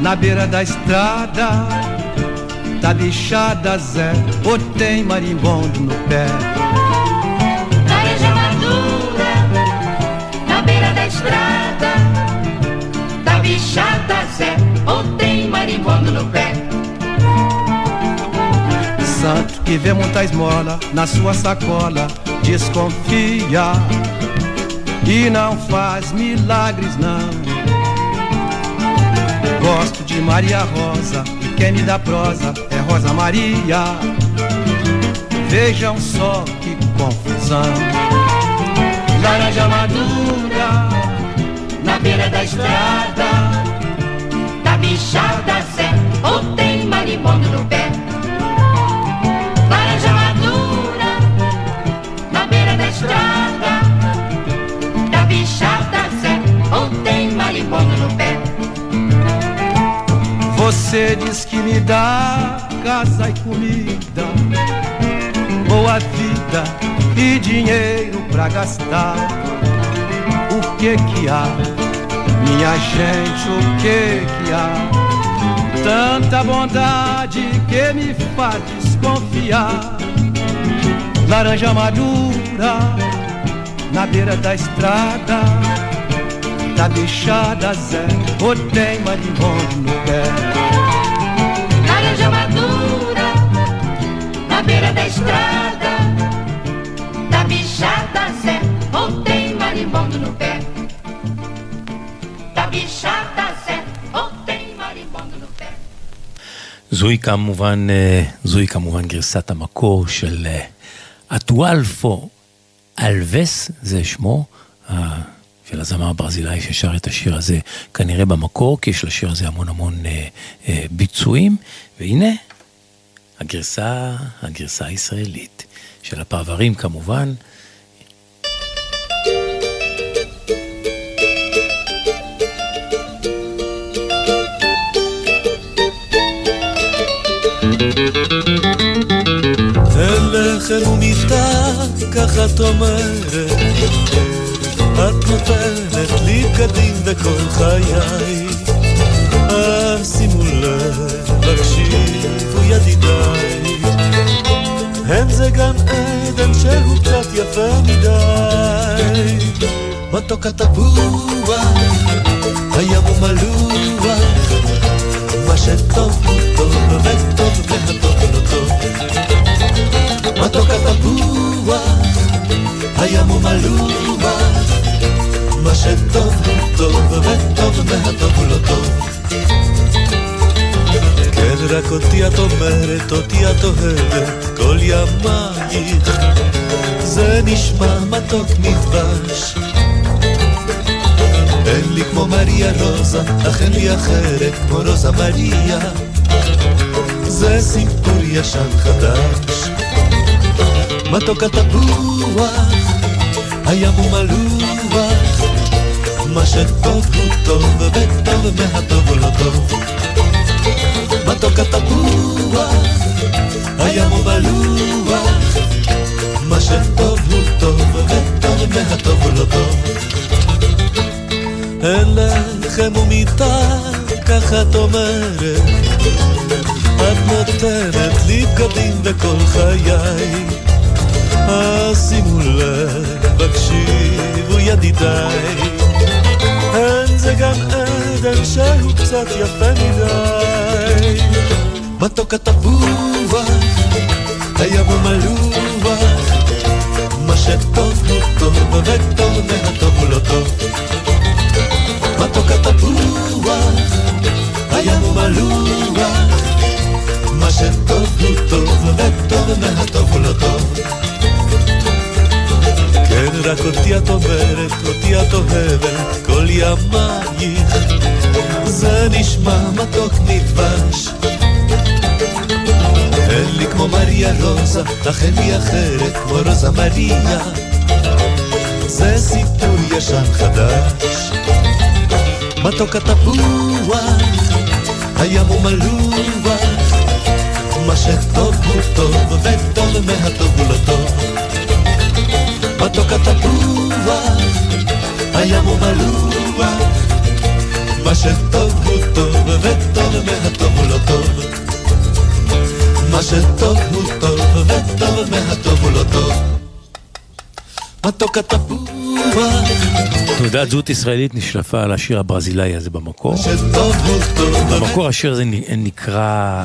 na beira da estrada, tá bichada Zé, ou tem marimbondo no pé. Que vê muita esmola na sua sacola, desconfia e não faz milagres não. Gosto de Maria Rosa, e quem me dá prosa é Rosa Maria. Vejam só que confusão. Laranja madura na beira da estrada. Da bichada Zé, ou tem marimbondo no pé. Estrada. Da bichada Zé, ou tem marimbondo no pé. Você diz que me dá casa e comida, boa vida e dinheiro pra gastar. O que que há, minha gente, o que que há? Tanta bondade que me faz desconfiar. Laranja madura na beira da estrada, tá deixada Zé, ou tem marimbondo no pé. Laranja madura, na beira da estrada. Da bichada Zé, ou tem marimbondo no pé. Da bichada Zé, ou tem marimbondo no pé. זוהי כמובן, אה, זוהי כמובן גרסת המקור של אה, אטואלפו אלווס, זה שמו, אה, של הזמר הברזילאי ששר את השיר הזה כנראה במקור, כי יש לשיר הזה המון המון אה, אה, ביצועים, והנה הגרסה, הגרסה הישראלית של הפרברים כמובן. תן לחם ומיטה, ככה את אומרת. את נותנת לי בגדים וכל חיי. אז שימו לב, תקשיבו ידידיי. אין זה גן עדן שהוא קצת יפה מדי. מתוק התפוח, הים הוא מלוח. מה שטוב הוא טוב, וטוב והטוב לא טוב. מתוק התפוח, הים הוא מלוח. מה שטוב הוא טוב, וטוב והטוב הוא לא טוב. כן, רק אותי את אומרת, אותי את אוהבת, כל ימייך. זה נשמע מתוק מדבש. אין לי כמו מריה רוזה, אך אין לי אחרת כמו רוזה מריה. זה סיפור ישן חדש. מתוק התפוח, הים הוא מלוח. מה שטוב הוא טוב, וטוב מהטוב הוא לא טוב. מתוק התפוח, הים הוא מלוח. מה שטוב הוא טוב, וטוב מהטוב הוא לא טוב. אין לחם ומיטה, ככה את אומרת. את נותנת לי בגדים וכל חיי. אז שימו לב, הקשיבו ידידיי. אין זה גן עדן שהוא קצת יפה מדי. מתוק התפוח, הים הוא. מה שטוב הוא טוב, וטוב מהטוב הוא לא טוב. מתוק התפוח, הים הוא. מה שטוב הוא טוב, וטוב מהטוב הוא לא טוב. כן, רק אותי את אומרת, אותי את אוהבת, כל ימייך. זה נשמע מתוק מדבש. אין לי כמו מריה רוזה, אך אין לי אחרת כמו רוזה מריה. זה סיפור ישן חדש. מתוק התפוח, הים הוא מלוח. מה שטוב הוא טוב, וטוב מהטוב הוא לא טוב. מתוק התפוח, הים הוא מלוח. מה שטוב הוא טוב, וטוב מהטוב הוא לא טוב. מה שטוב הוא טוב, וטוב מהטוב הוא לא טוב. מתוק התפוח, תעודת זהות ישראלית נשלפה על השיר הברזילאי הזה במקור. במקור השיר הזה נקרא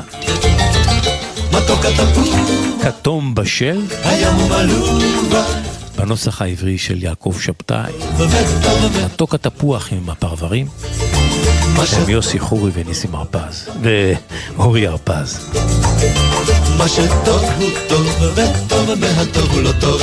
כתום בשל. בנוסח העברי של יעקב שבתאי. מתוק התפוח עם הפרברים, של יוסי חורי וניסים הרפז, ואורי הרפז. מה שטוב הוא טוב, וטוב מהטוב הוא לא טוב.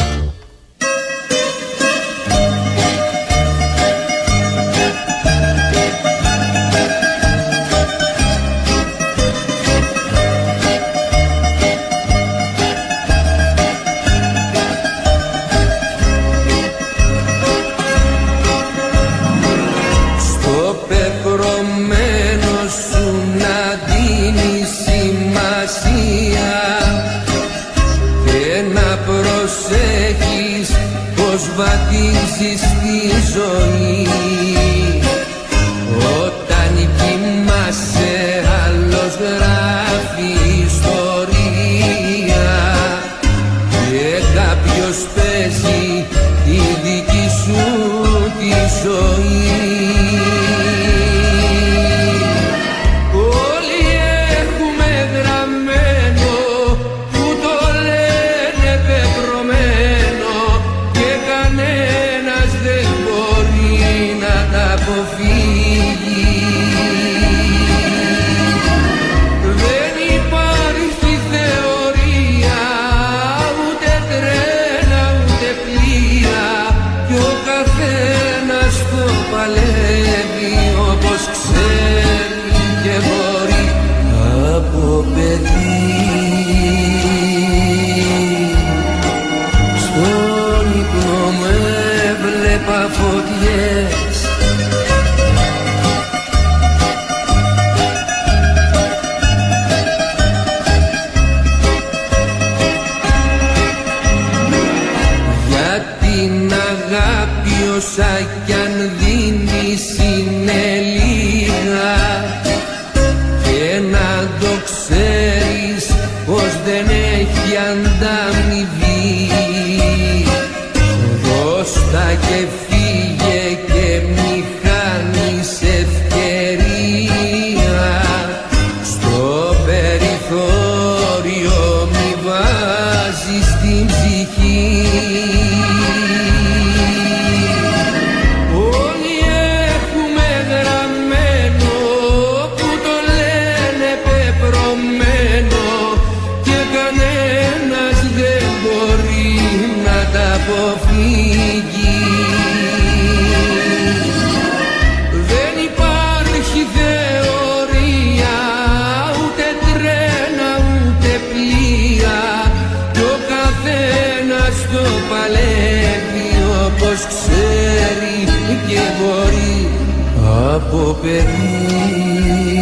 Από παιδί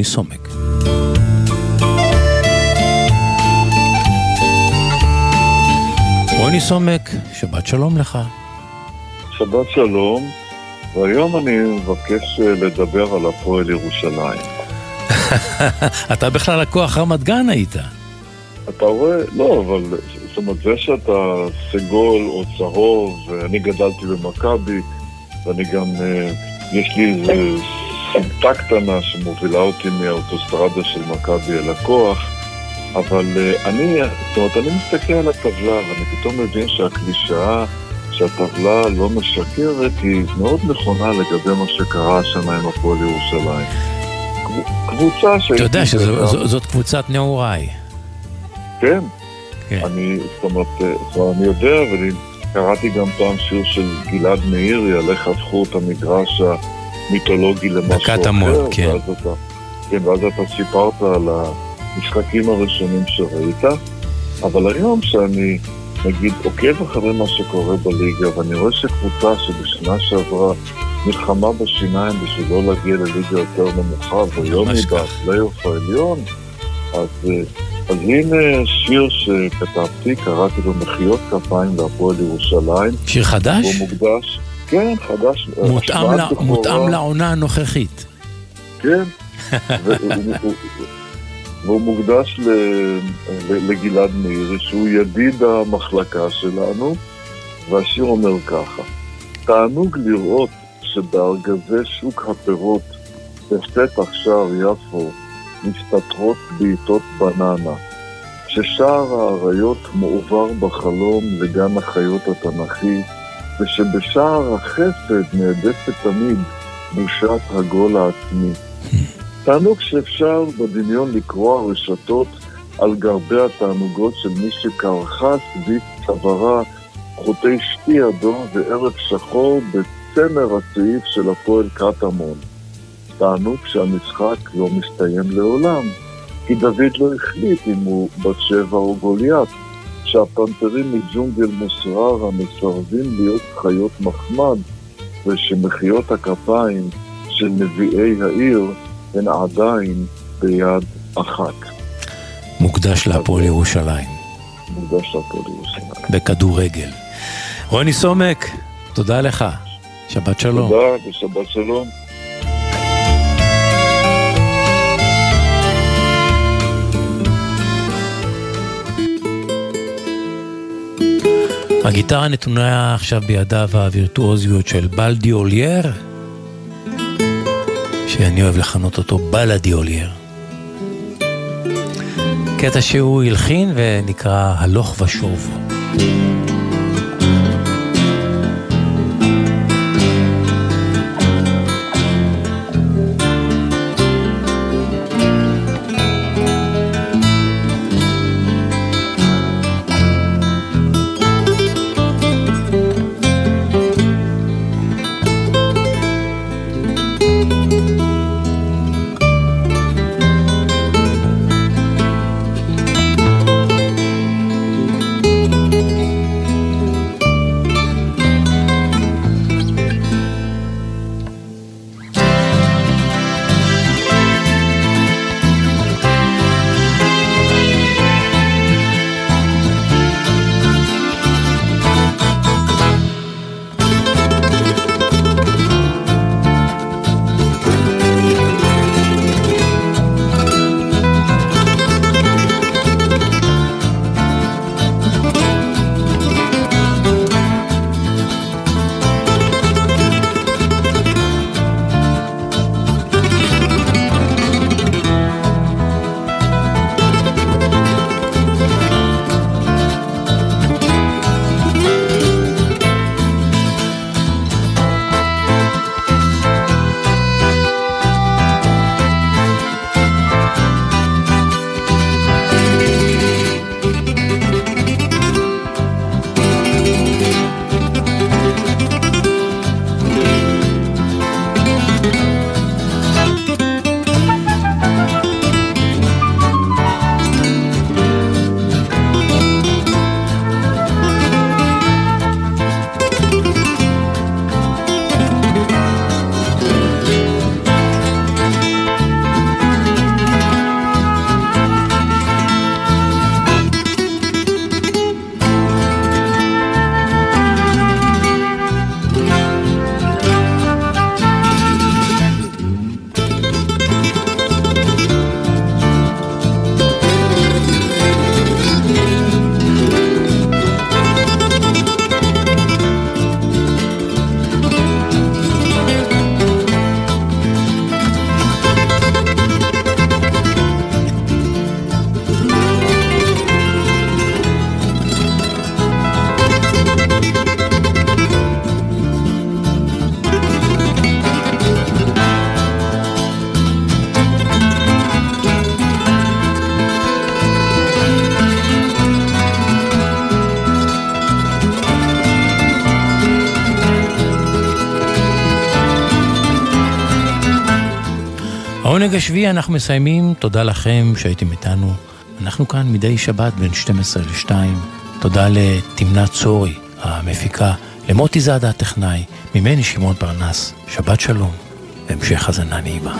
עם רוני סומק. רוני סומק, שבת שלום לך. שבת שלום, והיום אני מבקש אה, לדבר על הפועל ירושלים. *laughs* אתה בכלל לקוח רמת גן היית. אתה רואה? לא, אבל זאת אומרת, זה שאתה סגול או צהוב, ואני גדלתי במכבי, ואני גם, אה, יש לי איזו סמטה קטנה שמובילה אותי מהאוטוסטרדה של מכבי אל הכוח, אבל אה, אני, זאת אומרת, אני מסתכל על הטבלה, ואני פתאום מבין שהקלישאה שהטבלה לא משקרת היא מאוד נכונה לגבי מה שקרה השנה עם הפועל ירושלים. קבוצה אתה שהייתי... יודע שזאת קבוצת נעוריי. כן. אני, זאת אומרת, אה, זאת אומרת, אני יודע, ואני קראתי גם פעם שיר של גלעד מאירי על איך הפכו את המגרש המיתולוגי למשהו אחר. דקת המועד, כן. ואז אתה, כן, ואז אתה סיפרת על המשחקים הראשונים שראית, אבל היום שאני, נגיד, עוקב אחרי מה שקורה בליגה, ואני רואה שקבוצה שבשנה שעברה נלחמה בשיניים בשביל לא להגיע לליגה יותר נמוכה, והיום היא בפלייאוף העליון, אז, אה, אז הנה שיר שכתבתי, קראתי לו מחיאות כפיים להפועל ירושלים. שיר חדש? הוא מוקדש, כן, חדש. מותאם השפעת לה-. מותאם לעונה הנוכחית. כן, והוא- הוא- והוא מוקדש לגלעד מאירי, שהוא ידיד המחלקה שלנו, והשיר אומר ככה: תענוג לראות שבארגזי שוק הפירות בפתח שער יפו מסתתרות בעיטות בננה, ששער האריות מועבר בחלום לגן החיות התנ"כי, ושבשער החסד נהדפת תמיד בושת הגול העצמי. תענוג שאפשר בדמיון לקרוע רשתות על גרבי התענוגות של מי שקרחה סביב צווארה חוטי שתי אדום וערב שחור בצמר הצעיף של הפועל קטמון. תענוג שהמשחק לא מסתיים לעולם, כי דוד לא החליט אם הוא בת שבע או גוליית, שהפנתרים מג'ונגל משררה מסרבים להיות חיות מחמד, ושמחיאות הכפיים של נביאי העיר הן עדיין ביד אחת. מוקדש להפועל ירושלים, מוקדש להפועל ירושלים. בכדורגל. רוני סומק, תודה לך. שבת שלום. תודה ושבת שלום. הגיטרה נתונה עכשיו בידיו הווירטואוזיות של בלדי אולייר, שאני אוהב לכנות אותו בלדי אולייר. קטע שהוא הלחין ונקרא הלוך ושוב. העונג השביעי אנחנו מסיימים, תודה לכם שהייתם איתנו. אנחנו כאן מדי שבת בין 12 ל-2. תודה לתמנת צורי, המפיקה, למוטי זאדה הטכנאי, ממני שמעון פרנס. שבת שלום, והמשך האזנה נעימה.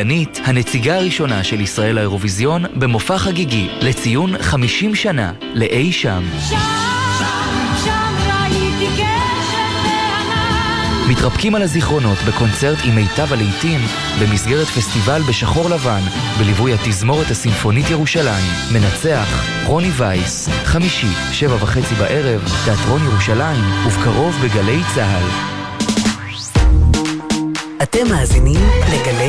אילנית, הנציגה הראשונה של ישראל לאירוויזיון, במופע חגיגי לציון 50 שנה לאי שם. שם ראיתי גשם וענן מתרפקים על הזיכרונות בקונצרט עם מיטב הלעיתים במסגרת פסטיבל בשחור לבן בליווי התזמורת הסימפונית ירושלים. מנצח רוני וייס, חמישי, שבע וחצי בערב, תיאטרון ירושלים, ובקרוב בגלי צה"ל. אתם מאזינים לגלי